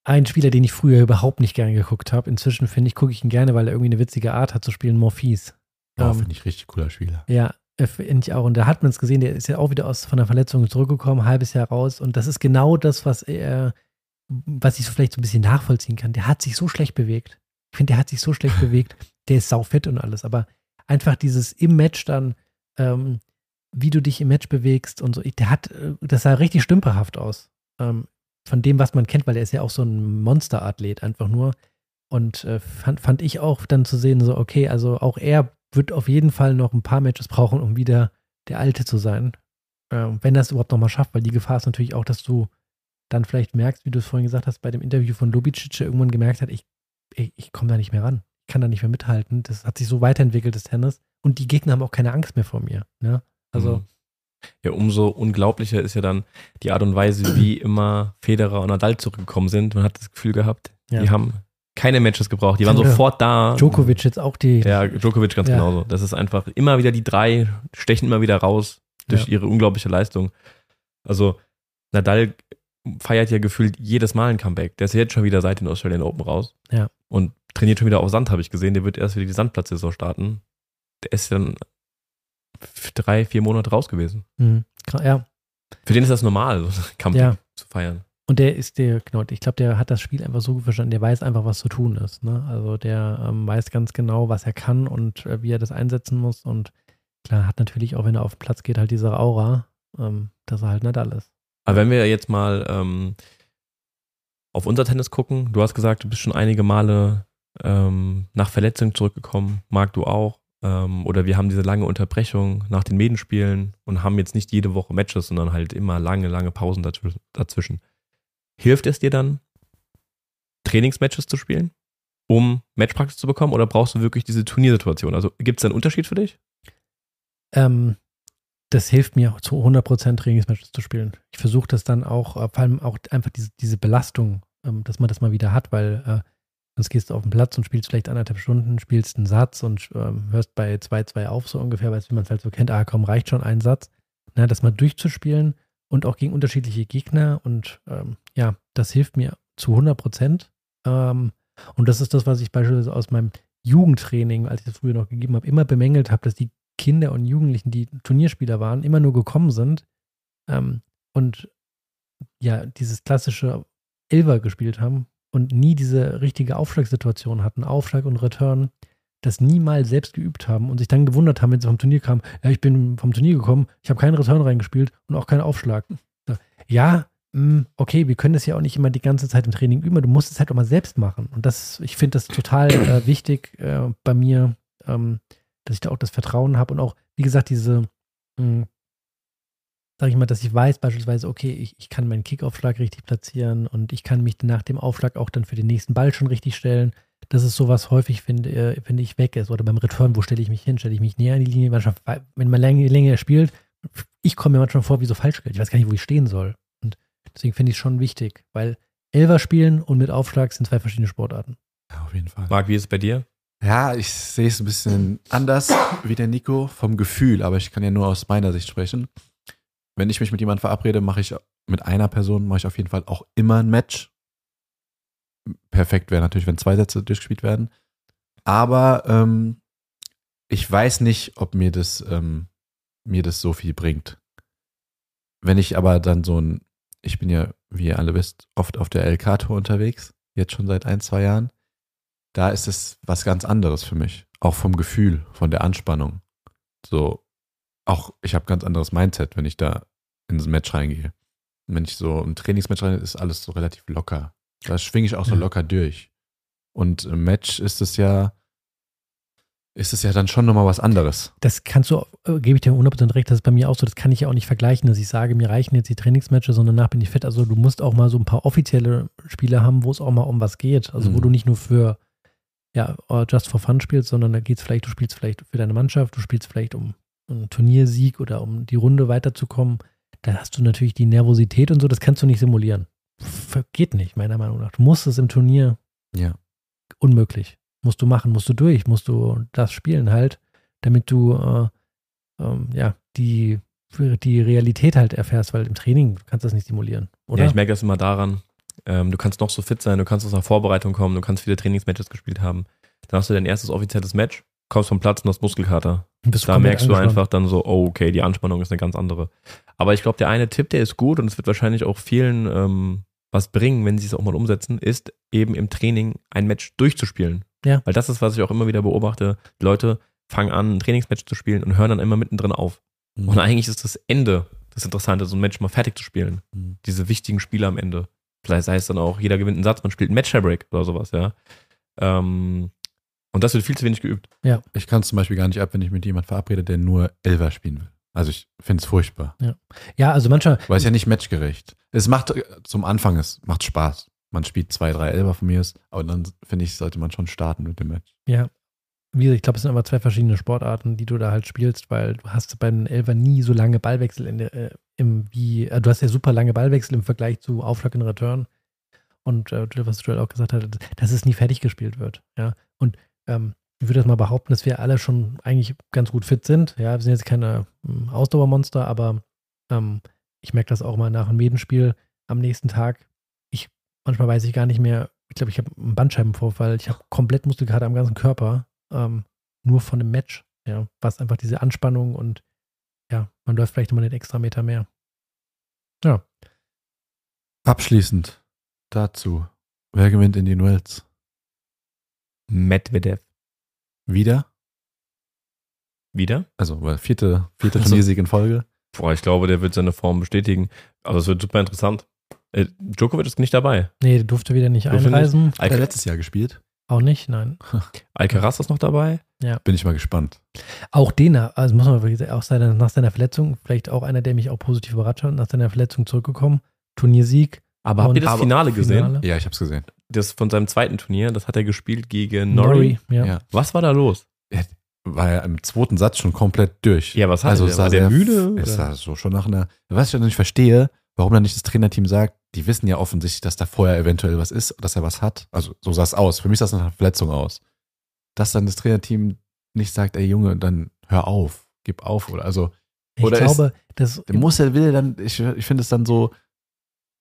einen Spieler, den ich früher überhaupt nicht gerne geguckt habe. Inzwischen finde ich, gucke ich ihn gerne, weil er irgendwie eine witzige Art hat zu spielen, Morphis. oh, ähm, finde ich richtig cooler Spieler. Ja, äh, finde ich auch. Und da hat man es gesehen, der ist ja auch wieder aus von der Verletzung zurückgekommen, halbes Jahr raus. Und das ist genau das, was er, was ich so vielleicht so ein bisschen nachvollziehen kann. Der hat sich so schlecht bewegt. Ich finde, der hat sich so schlecht bewegt. Der ist saufett und alles. Aber einfach dieses im Match dann, ähm, wie du dich im Match bewegst und so. Der hat, äh, das sah richtig stümperhaft aus. Ähm, von dem, was man kennt, weil er ist ja auch so ein Monsterathlet einfach nur. Und äh, fand, fand ich auch dann zu sehen, so, okay, also auch er wird auf jeden Fall noch ein paar Matches brauchen, um wieder der Alte zu sein. Ähm, wenn er es überhaupt nochmal schafft, weil die Gefahr ist natürlich auch, dass du dann vielleicht merkst, wie du es vorhin gesagt hast, bei dem Interview von Lubicic, der irgendwann gemerkt hat, ich, ich, ich komme da nicht mehr ran. Ich kann da nicht mehr mithalten. Das hat sich so weiterentwickelt, das Tennis. Und die Gegner haben auch keine Angst mehr vor mir. Ne? Also, Mhm. Ja, umso unglaublicher ist ja dann die Art und Weise, wie immer Federer und Nadal zurückgekommen sind. Man hat das Gefühl gehabt, Ja. die haben keine Matches gebraucht. Die waren sofort da. Djokovic jetzt auch die. Ja, Djokovic ganz Ja. genauso. Das ist einfach immer wieder die drei, stechen immer wieder raus durch ihre unglaubliche Leistung. Also Nadal feiert ja gefühlt jedes Mal ein Comeback. Der ist ja jetzt schon wieder seit den Australian Open raus. Ja. Und trainiert schon wieder auf Sand, habe ich gesehen. Der wird erst wieder die Sandplatzsaison starten. Der ist dann drei, vier Monate raus gewesen. Mhm. Ja, Für den ist das normal, so Comeback Ja. zu feiern. Und der ist der, genau, ich glaube, der hat das Spiel einfach so gut verstanden, der weiß einfach, was zu tun ist. Ne? Also der ähm, weiß ganz genau, was er kann und äh, wie er das einsetzen muss. Und klar, hat natürlich auch, wenn er auf den Platz geht, halt diese Aura, ähm, dass er halt nicht alles. Aber wenn wir jetzt mal ähm, auf unser Tennis gucken, du hast gesagt, du bist schon einige Male ähm, nach Verletzung zurückgekommen, Marc, du auch. Ähm, oder wir haben diese lange Unterbrechung nach den Medenspielen und haben jetzt nicht jede Woche Matches, sondern halt immer lange, lange Pausen dazwischen. Hilft es dir dann, Trainingsmatches zu spielen, um Matchpraxis zu bekommen, oder brauchst du wirklich diese Turniersituation? Also gibt es einen Unterschied für dich? Ähm, das hilft mir zu 100% Trainingsmatches zu spielen. Ich versuche das dann auch, äh, vor allem auch einfach diese, diese Belastung, ähm, dass man das mal wieder hat, weil äh, sonst gehst du auf den Platz und spielst vielleicht anderthalb Stunden, spielst einen Satz und ähm, hörst bei 2-2 auf, so ungefähr, weißt du, wie man es halt so kennt, ah komm, reicht schon ein Satz. Na, das mal durchzuspielen und auch gegen unterschiedliche Gegner und ähm, ja, das hilft mir zu 100%. Ähm, und das ist das, was ich beispielsweise aus meinem Jugendtraining, als ich das früher noch gegeben habe, immer bemängelt habe, dass die Kinder und Jugendlichen, die Turnierspieler waren, immer nur gekommen sind ähm, und ja, dieses klassische Elver gespielt haben und nie diese richtige Aufschlagssituation hatten, Aufschlag und Return. das niemals selbst geübt haben und sich dann gewundert haben, wenn sie vom Turnier kamen, ja, ich bin vom Turnier gekommen, ich habe keinen Return reingespielt und auch keinen Aufschlag. Ja, mh, okay, wir können das ja auch nicht immer die ganze Zeit im Training üben, du musst es halt auch mal selbst machen. Und das, ich finde das total äh, wichtig äh, bei mir, ähm, dass ich da auch das Vertrauen habe und auch, wie gesagt, diese, mh, sag ich mal, dass ich weiß beispielsweise, okay, ich, ich kann meinen Kickaufschlag richtig platzieren und ich kann mich nach dem Aufschlag auch dann für den nächsten Ball schon richtig stellen. Das ist sowas häufig, finde äh, finde ich, weg ist. Oder beim Return, wo stelle ich mich hin? Stelle ich mich näher an die Linie? Wenn man länger, länger spielt, ich komme mir manchmal vor wie so falsch Ich weiß gar nicht, wo ich stehen soll. Und deswegen finde ich es schon wichtig, weil Elver spielen und mit Aufschlag sind zwei verschiedene Sportarten. Ja, auf jeden Fall. Marc, wie ist es bei dir? Ja, ich sehe es ein bisschen anders wie der Nico vom Gefühl, aber ich kann ja nur aus meiner Sicht sprechen. Wenn ich mich mit jemandem verabrede, mache ich mit einer Person mache ich auf jeden Fall auch immer ein Match. Perfekt wäre natürlich, wenn zwei Sätze durchgespielt werden. Aber ähm, ich weiß nicht, ob mir das, ähm, mir das so viel bringt. Wenn ich aber dann so ein, ich bin ja, wie ihr alle wisst, oft auf der LK-Tour unterwegs, jetzt schon seit ein, zwei Jahren da ist es was ganz anderes für mich. Auch vom Gefühl, von der Anspannung. So, auch ich habe ganz anderes Mindset, wenn ich da ins Match reingehe. wenn ich so im Trainingsmatch rein, ist alles so relativ locker. Da schwinge ich auch so Ja. locker durch. Und im Match ist es ja, ist es ja dann schon nochmal was anderes. Das kannst du, äh, gebe ich dir 100% recht, das ist bei mir auch so, das kann ich ja auch nicht vergleichen, dass ich sage, mir reichen jetzt die Trainingsmatches und danach bin ich fit. Also du musst auch mal so ein paar offizielle Spiele haben, wo es auch mal um was geht. Also wo Mhm. du nicht nur für, ja, uh, just for fun spielst, sondern da geht es vielleicht, du spielst vielleicht für deine Mannschaft, du spielst vielleicht um einen Turniersieg oder um die Runde weiterzukommen. Da hast du natürlich die Nervosität und so, das kannst du nicht simulieren. F geht nicht, meiner Meinung nach. Du musst es im Turnier Ja. unmöglich. Musst du machen, musst du durch, musst du das spielen halt, damit du äh, ähm, ja die, die Realität halt erfährst, weil im Training du kannst das nicht simulieren, oder? Ja, ich merke das immer daran. Ähm, du kannst noch so fit sein, du kannst aus einer Vorbereitung kommen, du kannst viele Trainingsmatches gespielt haben. Dann hast du dein erstes offizielles Match, kommst vom Platz und hast Muskelkater. Da merkst du einfach dann so, oh, okay, die Anspannung ist eine ganz andere. Aber ich glaube, der eine Tipp, der ist gut und es wird wahrscheinlich auch vielen ähm, was bringen, wenn sie es auch mal umsetzen, ist eben im Training ein Match durchzuspielen. Ja. Weil das ist, was ich auch immer wieder beobachte. Die Leute fangen an, ein Trainingsmatch zu spielen und hören dann immer mittendrin auf. Mhm. Und eigentlich ist das Ende das Interessante, so ein Match mal fertig zu spielen. Mhm. Diese wichtigen Spiele am Ende. Vielleicht heißt es dann auch, jeder gewinnt einen Satz, man spielt ein Match-Break oder sowas, ja. Ähm, und das wird viel zu wenig geübt. Ich kann es zum Beispiel gar nicht ab, wenn ich mit jemandem verabrede, der nur Elfer spielen will. Also ich finde es furchtbar. Ja, also manchmal, Weil es ja nicht matchgerecht. Es macht äh, zum Anfang, es macht Spaß. Man spielt zwei, drei Elfer von mir aber dann finde ich, sollte man schon starten mit dem Match. ja, wie gesagt, ich glaube, es sind aber zwei verschiedene Sportarten, die du da halt spielst, weil du hast beim Elfer nie so lange Ballwechsel in der, äh, im, wie, äh, du hast ja super lange Ballwechsel im Vergleich zu Aufschlag und Return. Und äh, was Joel auch gesagt hat, dass es nie fertig gespielt wird. Ja. Und ähm, ich würde das mal behaupten, dass wir alle schon eigentlich ganz gut fit sind. Ja, wir sind jetzt keine ähm, Ausdauermonster, aber ähm, ich merke das auch mal nach einem Medenspiel am nächsten Tag. Ich, manchmal weiß ich gar nicht mehr, ich glaube, ich habe einen Bandscheibenvorfall, ich habe komplett Muskelkater am ganzen Körper, ähm, nur von dem Match. Ja, was einfach diese Anspannung und ja, man läuft vielleicht nochmal den extra Meter mehr. Ja, Abschließend dazu. Wer gewinnt in den Duells? Medvedev. Wieder? Wieder? Also vierte, vierte Ach so. Turniersieg in Folge. Boah, ich glaube, der wird seine Form bestätigen. Also es wird super interessant. Äh, Djokovic ist nicht dabei. nee, der durfte wieder nicht Durfte einreisen. Hat er letztes Jahr gespielt? Auch nicht, nein. Alcaraz ist noch dabei. Bin ich mal gespannt. Auch den, also muss man wirklich sagen, auch seine, nach seiner Verletzung, vielleicht auch einer, der mich auch positiv überrascht hat, nach seiner Verletzung zurückgekommen. Turniersieg. Aber habt ihr das Aber- Finale gesehen? Finale. Ja, ich habe es gesehen. Das von seinem zweiten Turnier, das hat er gespielt gegen Norrie. Nori, ja. Ja. Was war da los? War ja im zweiten Satz schon komplett durch. Ja, was hat also er? es sah War der sehr müde, Es oder? sah so schon nach einer. Was ich nicht verstehe, warum dann nicht das Trainerteam sagt, die wissen ja offensichtlich, dass da vorher eventuell was ist, dass er was hat. Also so sah es aus. Für mich sah es nach einer Verletzung aus. Dass dann das Trainerteam nicht sagt, ey Junge, dann hör auf, gib auf oder also Ich Oder glaube, das der muss er will er dann. Ich, ich finde es dann so.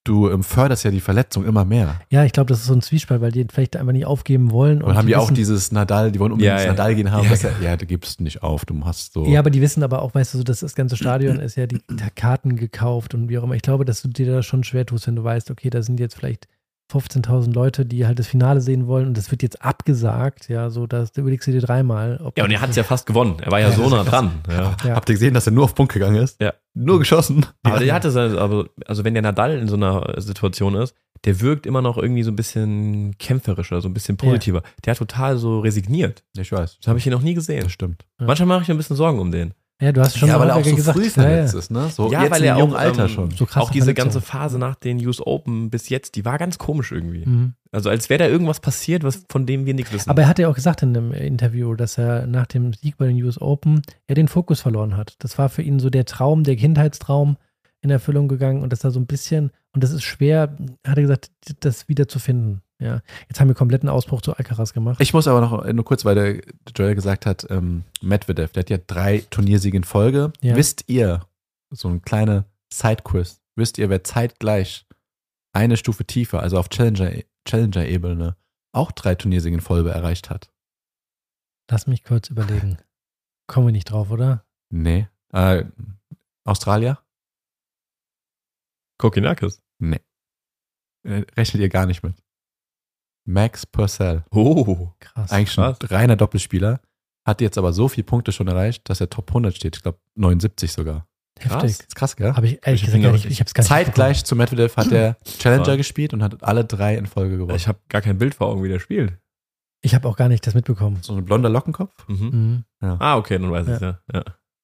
Du ähm, förderst ja die Verletzung immer mehr. ja, ich glaube, das ist so ein Zwiespalt, weil die vielleicht einfach nicht aufgeben wollen. Und haben die auch wissen, dieses Nadal, die wollen unbedingt Ja, das ja. Nadal gehen haben. Ja, dass er, ja, du gibst nicht auf, du hast so. Ja, aber die wissen aber auch, weißt du, so, dass das ganze Stadion ist ja die Karten gekauft und wie auch immer. Ich glaube, dass du dir da schon schwer tust, wenn du weißt, okay, da sind jetzt vielleicht 15.000 Leute, die halt das Finale sehen wollen und das wird jetzt abgesagt, ja, so, dass du überlegst du dir dreimal. ob Ja, und er hat es ja fast gewonnen. Er war ja, Ja, so nah dran. Ja. Ja. Habt ihr gesehen, dass er nur auf Punkt gegangen ist? Ja. Nur geschossen. Aber der hatte seine, also, also wenn der Nadal in so einer Situation ist, der wirkt immer noch irgendwie so ein bisschen kämpferischer, so ein bisschen positiver. Der hat total so resigniert. Ich weiß. Das habe ich hier noch nie gesehen. Das stimmt. Ja. Manchmal mache ich mir ein bisschen Sorgen um den. Ja, du hast schon ja, weil er auch so gesagt, früh ja, verletzt ja. ist, ne? So ja, jetzt weil im er jungen auch, Alter ähm, schon. So auch diese ganze Phase nach den US Open bis jetzt, die war ganz komisch irgendwie. Mhm. Also als wäre da irgendwas passiert, was von dem wir nichts wissen. Aber er hat ja auch gesagt in einem Interview, dass er nach dem Sieg bei den US Open er den Fokus verloren hat. Das war für ihn so der Traum, der Kindheitstraum in Erfüllung gegangen und dass er so ein bisschen, und das ist schwer, hat er gesagt, das wieder zu finden. Ja, jetzt haben wir kompletten Ausbruch zu Alcaraz gemacht. Ich muss aber noch äh, nur kurz, weil der Joel gesagt hat, ähm, Medvedev, der hat ja drei Turniersiege in Folge. Ja. Wisst ihr, so ein kleiner Sidequiz, wisst ihr, wer zeitgleich eine Stufe tiefer, also auf Challenger- Challenger-Ebene, auch drei Turniersiege in Folge erreicht hat? Lass mich kurz überlegen. Kommen wir nicht drauf, oder? Nee. Äh, Australier? Kokinakis. Nee. Äh, rechnet ihr gar nicht mit. Max Purcell. Oh. Krass. Eigentlich schon Krass. ein reiner Doppelspieler. Hat jetzt aber so viele Punkte schon erreicht, dass er Top 100 steht. Ich glaube 79 sogar. Heftig. krass. ist krass, gell? Habe ich ehrlich Ich gesagt gar nicht, ich habe es gar nicht Zeitgleich zu Medvedev hat er Challenger Krass. gespielt und hat alle drei in Folge gewonnen. Ich habe gar kein Bild vor Augen, wie der spielt. Ich habe auch gar nicht das mitbekommen. so ein blonder Lockenkopf. Mhm. Mhm. Ah, okay, dann weiß ich ja. ja.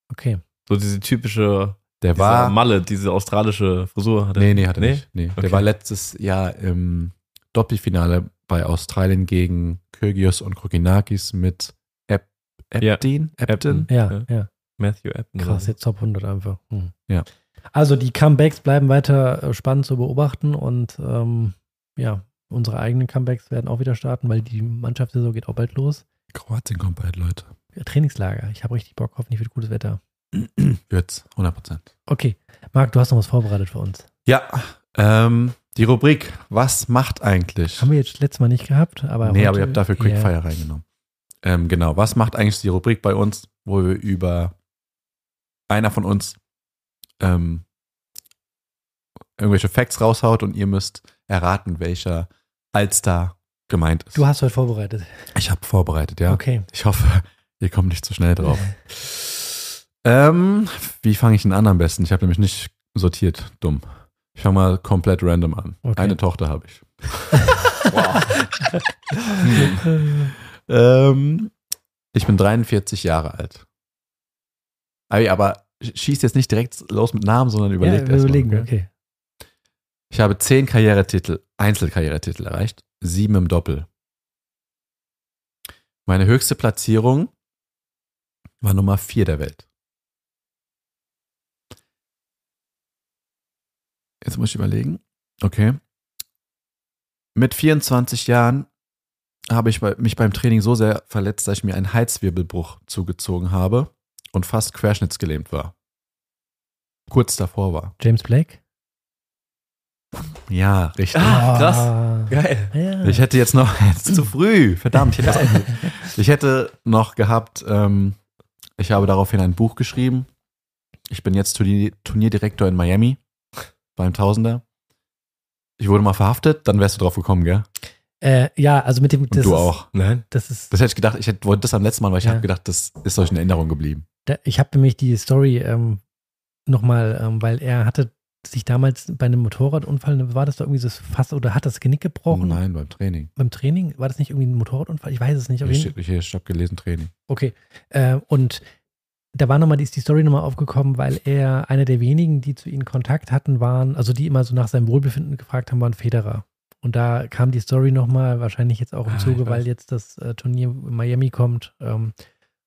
Okay. So diese typische Der war. Malle, diese australische Frisur hatte. Nee, nee, hat er nicht. Nee. Okay. Der war letztes Jahr im Doppelfinale bei Australien gegen Kyrgios und Kokinakis mit Ep Ja. Eptin. Epton. Epton. Ja, Ja. ja. Matthew Epton. Krass, jetzt Top 100 einfach. Hm. Ja. Also die Comebacks bleiben weiter äh, spannend zu beobachten und ähm, ja, unsere eigenen Comebacks werden auch wieder starten, weil die Mannschaftssaison geht auch bald los. Kroatien kommt bald, Leute. Ja, Trainingslager. Ich habe richtig Bock, hoffentlich wird gutes Wetter. Wird's, 100 Prozent. Okay, Marc, du hast noch was vorbereitet für uns. Ja, ähm, die Rubrik, was macht eigentlich? Haben wir jetzt letztes Mal nicht gehabt, aber. nee, heute aber ihr habt dafür Quickfire reingenommen. Ähm, genau, was macht eigentlich die Rubrik bei uns, wo wir über einer von uns ähm, irgendwelche Facts raushaut und ihr müsst erraten, welcher Allstar gemeint ist. Du hast heute vorbereitet. ich habe vorbereitet, ja. Okay. Ich hoffe, ihr kommt nicht zu schnell drauf. ähm, wie fange ich denn an am besten? Ich habe nämlich nicht sortiert, dumm. Ich fange mal komplett random an. Okay. Eine Tochter habe ich. Ähm, ich bin 43 Jahre alt. Aber schieß jetzt nicht direkt los mit Namen, sondern überleg ja, wir erst mal, überlegen, okay? okay. Ich habe zehn Karrieretitel, Einzelkarrieretitel erreicht, sieben im Doppel. Meine höchste Platzierung war Nummer vier der Welt. Jetzt muss ich überlegen. Okay. Mit 24 Jahren habe ich mich beim Training so sehr verletzt, dass ich mir einen Halswirbelbruch zugezogen habe und fast querschnittsgelähmt war. Kurz davor war. James Blake? Ja, richtig. Ah, krass. Ah. Geil. Ja. Ich hätte jetzt noch, jetzt zu früh, verdammt, ich hätte, das, ich hätte noch gehabt, ähm, ich habe daraufhin ein Buch geschrieben. Ich bin jetzt Turnier, Turnierdirektor in Miami beim Tausender. Ich wurde mal verhaftet, dann wärst du drauf gekommen, gell? äh, ja, also mit dem. Und das du ist, auch. Nein. Das ist, Das hätte ich gedacht, ich hätte, wollte das am letzten Mal, weil ich Ja. habe gedacht, das ist euch in Erinnerung geblieben. da, ich habe nämlich die Story ähm, nochmal, ähm, weil er hatte sich damals bei einem Motorradunfall, war das da irgendwie so fast oder hat das Genick gebrochen? Nein, beim Training. Beim Training? War das nicht irgendwie ein Motorradunfall? Ich weiß es nicht. Auf Ich, jeden, ich, ich habe gelesen Training. okay. Äh, und da war nochmal, die ist die Story nochmal aufgekommen, weil er einer der wenigen, die zu ihnen Kontakt hatten, waren, also die immer so nach seinem Wohlbefinden gefragt haben, waren Federer. Und da kam die Story nochmal, wahrscheinlich jetzt auch im Ah, Zuge, weil jetzt das äh, Turnier in Miami kommt. Ähm,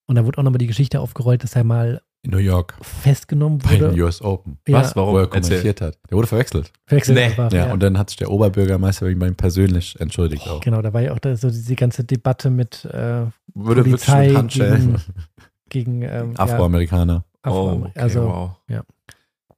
und da wurde auch nochmal die Geschichte aufgerollt, dass er mal In New York. festgenommen Bei den wurde. US Open. Ja, Was? Warum? Wo er kommentiert hat. Der wurde verwechselt. Verwechselt Nee. einfach, Ja, und dann hat sich der Oberbürgermeister bei ihm persönlich entschuldigt auch. Genau, da war ja auch da so diese ganze Debatte mit äh, Würde Polizei wirklich mit Handschellen. gegen ähm, Afroamerikaner. Ja, Afro Oh, okay, also wow.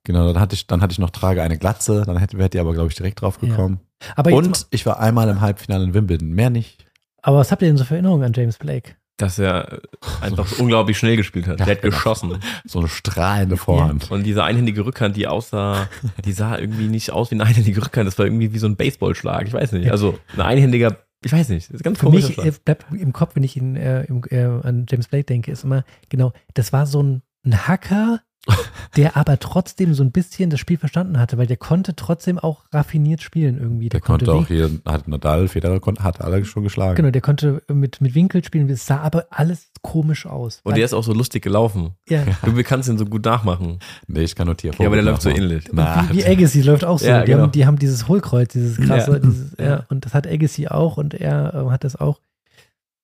Genau, dann hatte ich, dann hatte ich noch trage eine Glatze, dann hätte, wärt ihr aber, glaube ich, direkt drauf Ja. gekommen. aber, jetzt, Und ich war einmal im Halbfinale in Wimbledon, mehr nicht. aber was habt ihr denn so für Erinnerungen an James Blake? dass er einfach so unglaublich schnell gespielt hat. Ja, der hat genau. geschossen. So eine strahlende Vorhand. Und diese einhändige Rückhand, die aussah, die sah irgendwie nicht aus wie eine einhändige Rückhand. Das war irgendwie wie so ein Baseballschlag. Ich weiß nicht. Also ein einhändiger, ich weiß nicht. Das ist ganz Für mich äh, bleibt im Kopf, wenn ich ihn, äh, im, äh, an James Blake denke, ist immer, genau, das war so ein, ein Hacker, der aber trotzdem so ein bisschen das Spiel verstanden hatte, weil der konnte trotzdem auch raffiniert spielen irgendwie. Der konnte auch Wink- hier, hat Nadal, Federer, konnte- hat alle schon geschlagen. Genau, der konnte mit, mit Winkel spielen, es sah aber alles komisch aus. Und der ist auch so lustig gelaufen. ja, Du kannst ihn so gut nachmachen. Nee, ich kann nur Tier Ja, aber der läuft so ähnlich. Na, wie, wie Agassi läuft auch so. Ja, die, genau. haben, die haben dieses Hohlkreuz, dieses krasse, Ja. dieses. Ja. und das hat Agassi auch und er äh, hat das auch.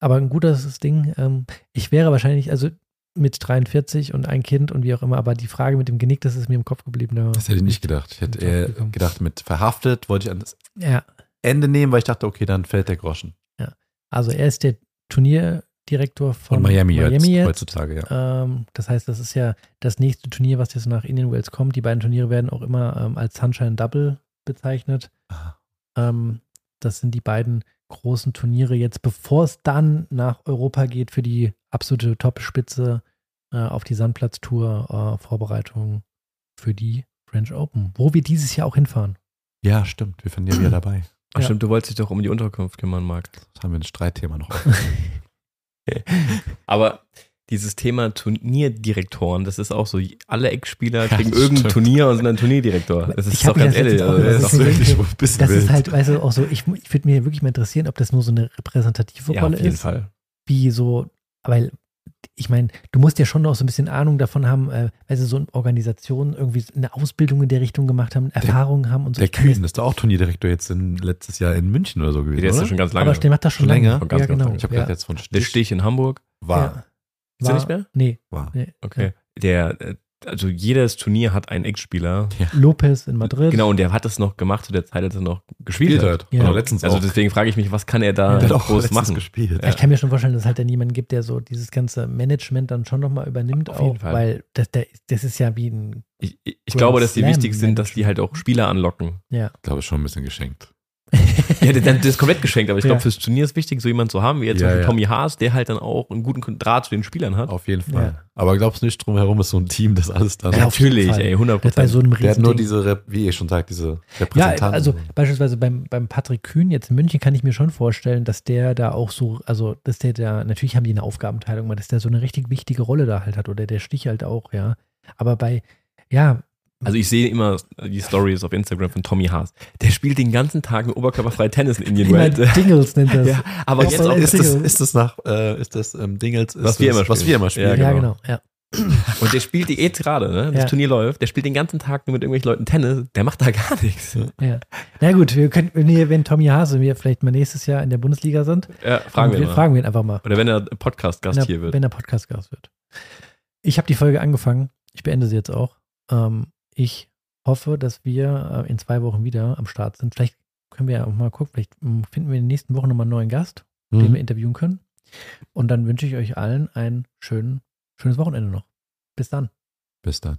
Aber ein gutes Ding. Ähm, ich wäre wahrscheinlich, also mit 43 und ein Kind und wie auch immer, aber die Frage mit dem Genick, das ist mir im Kopf geblieben. Da- Das hätte ich nicht gedacht. Ich hätte eher gedacht, mit verhaftet wollte ich an das Ja, Ende nehmen, weil ich dachte, okay, dann fällt der Groschen. also er ist der Turnierdirektor von Von Miami, Miami jetzt, jetzt. heutzutage, ja. Ähm, das heißt, das ist ja das nächste Turnier, was jetzt nach Indian Wells kommt. Die beiden Turniere werden auch immer ähm, als Sunshine Double bezeichnet. Ähm, das sind die beiden großen Turniere jetzt, bevor es dann nach Europa geht für die absolute Top-Spitze äh, auf die Sandplatztour äh, Vorbereitung für die French Open, wo wir dieses Jahr auch hinfahren. Ja, stimmt. Wir finden ja wieder dabei. Ach Ja. stimmt, du wolltest dich doch um die Unterkunft kümmern, Marc. Das haben wir ein Streitthema noch. Aber dieses Thema Turnierdirektoren, das ist auch so, alle Ex-Spieler Ja, kriegen das irgendein stimmt. Turnier und sind dann Turnierdirektor. Das ist doch ganz das ehrlich. letztens auch Also, das Das ist wirklich, ein bisschen Das ist halt, weißt du, auch so, ich, ich würde mir wirklich mal interessieren, ob das nur so eine repräsentative ja, Rolle auf jeden ist. Fall. wie so, weil ich meine, du musst ja schon noch so ein bisschen Ahnung davon haben, äh, weil sie so in Organisationen irgendwie eine Ausbildung in der Richtung gemacht haben, Erfahrungen haben und so. Der Kühn ist doch auch Turnierdirektor jetzt in, letztes Jahr in München oder so gewesen, Der ist ja schon ganz lange. aber der macht das schon Schon lange. länger? Ja, genau. Ich habe ja. gerade jetzt von der Stich Stich in Hamburg. war. Ja. Ist er nicht mehr? Nee, war. nee. Okay. Der, äh, also jedes Turnier hat einen Ex-Spieler. Lopez in Madrid. Genau, und der hat es noch gemacht zu der Zeit, als er noch gespielt, Gespielt hat. hat. Ja. Oder letztens Also auch. deswegen frage ich mich, was kann er da Ja. auch groß machen? gespielt. Ja. Ich kann mir schon vorstellen, dass es halt dann jemanden gibt, der so dieses ganze Management dann schon nochmal übernimmt, Auf jeden auch, Fall. weil das, der, das ist ja wie ein, Ich, ich, glaube, dass die wichtig sind, dass die halt auch Spieler anlocken. ja. Ich glaube, schon ein bisschen geschenkt. Ja, das, das ist komplett geschenkt, aber ich glaube, Ja. fürs Turnier ist wichtig, so jemanden zu haben, wie jetzt Ja, zum Beispiel ja. Tommy Haas, der halt dann auch einen guten Draht zu den Spielern hat. Auf jeden Fall. Ja. Aber glaubst du nicht, drumherum ist so ein Team, das alles dann. Ja, Natürlich, ey, 100 Das bei so der hat nur diese, Rep- wie ihr schon sagt, diese Ja, Repräsentanten. also beispielsweise beim, beim Patrick Kühn jetzt in München kann ich mir schon vorstellen, dass der da auch so, also dass der da, natürlich haben die eine Aufgabenteilung, aber dass der so eine richtig wichtige Rolle da halt hat oder der Stich halt auch, ja. Aber bei, ja, Also ich sehe immer die Stories auf Instagram von Tommy Haas. Der spielt den ganzen Tag mit oberkörperfrei Tennis in Indian Wells. Dingles nennt das. Ja, aber jetzt auch, ist, das, ist das nach, äh, ist das ähm, Dingels, ist Was wir immer was wir immer spielen. Ja, Ja, genau. genau, ja. und der spielt die jetzt gerade, ne? Das Ja. Turnier läuft, der spielt den ganzen Tag nur mit irgendwelchen Leuten Tennis, der macht da gar nichts. ja. Na gut, wir können, wenn, wir, wenn Tommy Hase und wir vielleicht mal nächstes Jahr in der Bundesliga sind, Ja, fragen wir wir, fragen wir ihn einfach mal. Oder wenn er Podcast-Gast er, hier wird. Wenn er Podcast-Gast wird. Ich habe die Folge angefangen. Ich beende sie jetzt auch. Ähm, ich hoffe, dass wir äh, in zwei Wochen wieder am Start sind. Vielleicht können wir ja auch mal gucken, vielleicht ähm, finden wir in den nächsten Wochen nochmal einen neuen Gast, den wir Mhm. interviewen können. Und dann wünsche ich euch allen ein schön, schönes Wochenende noch. Bis dann. Bis dann.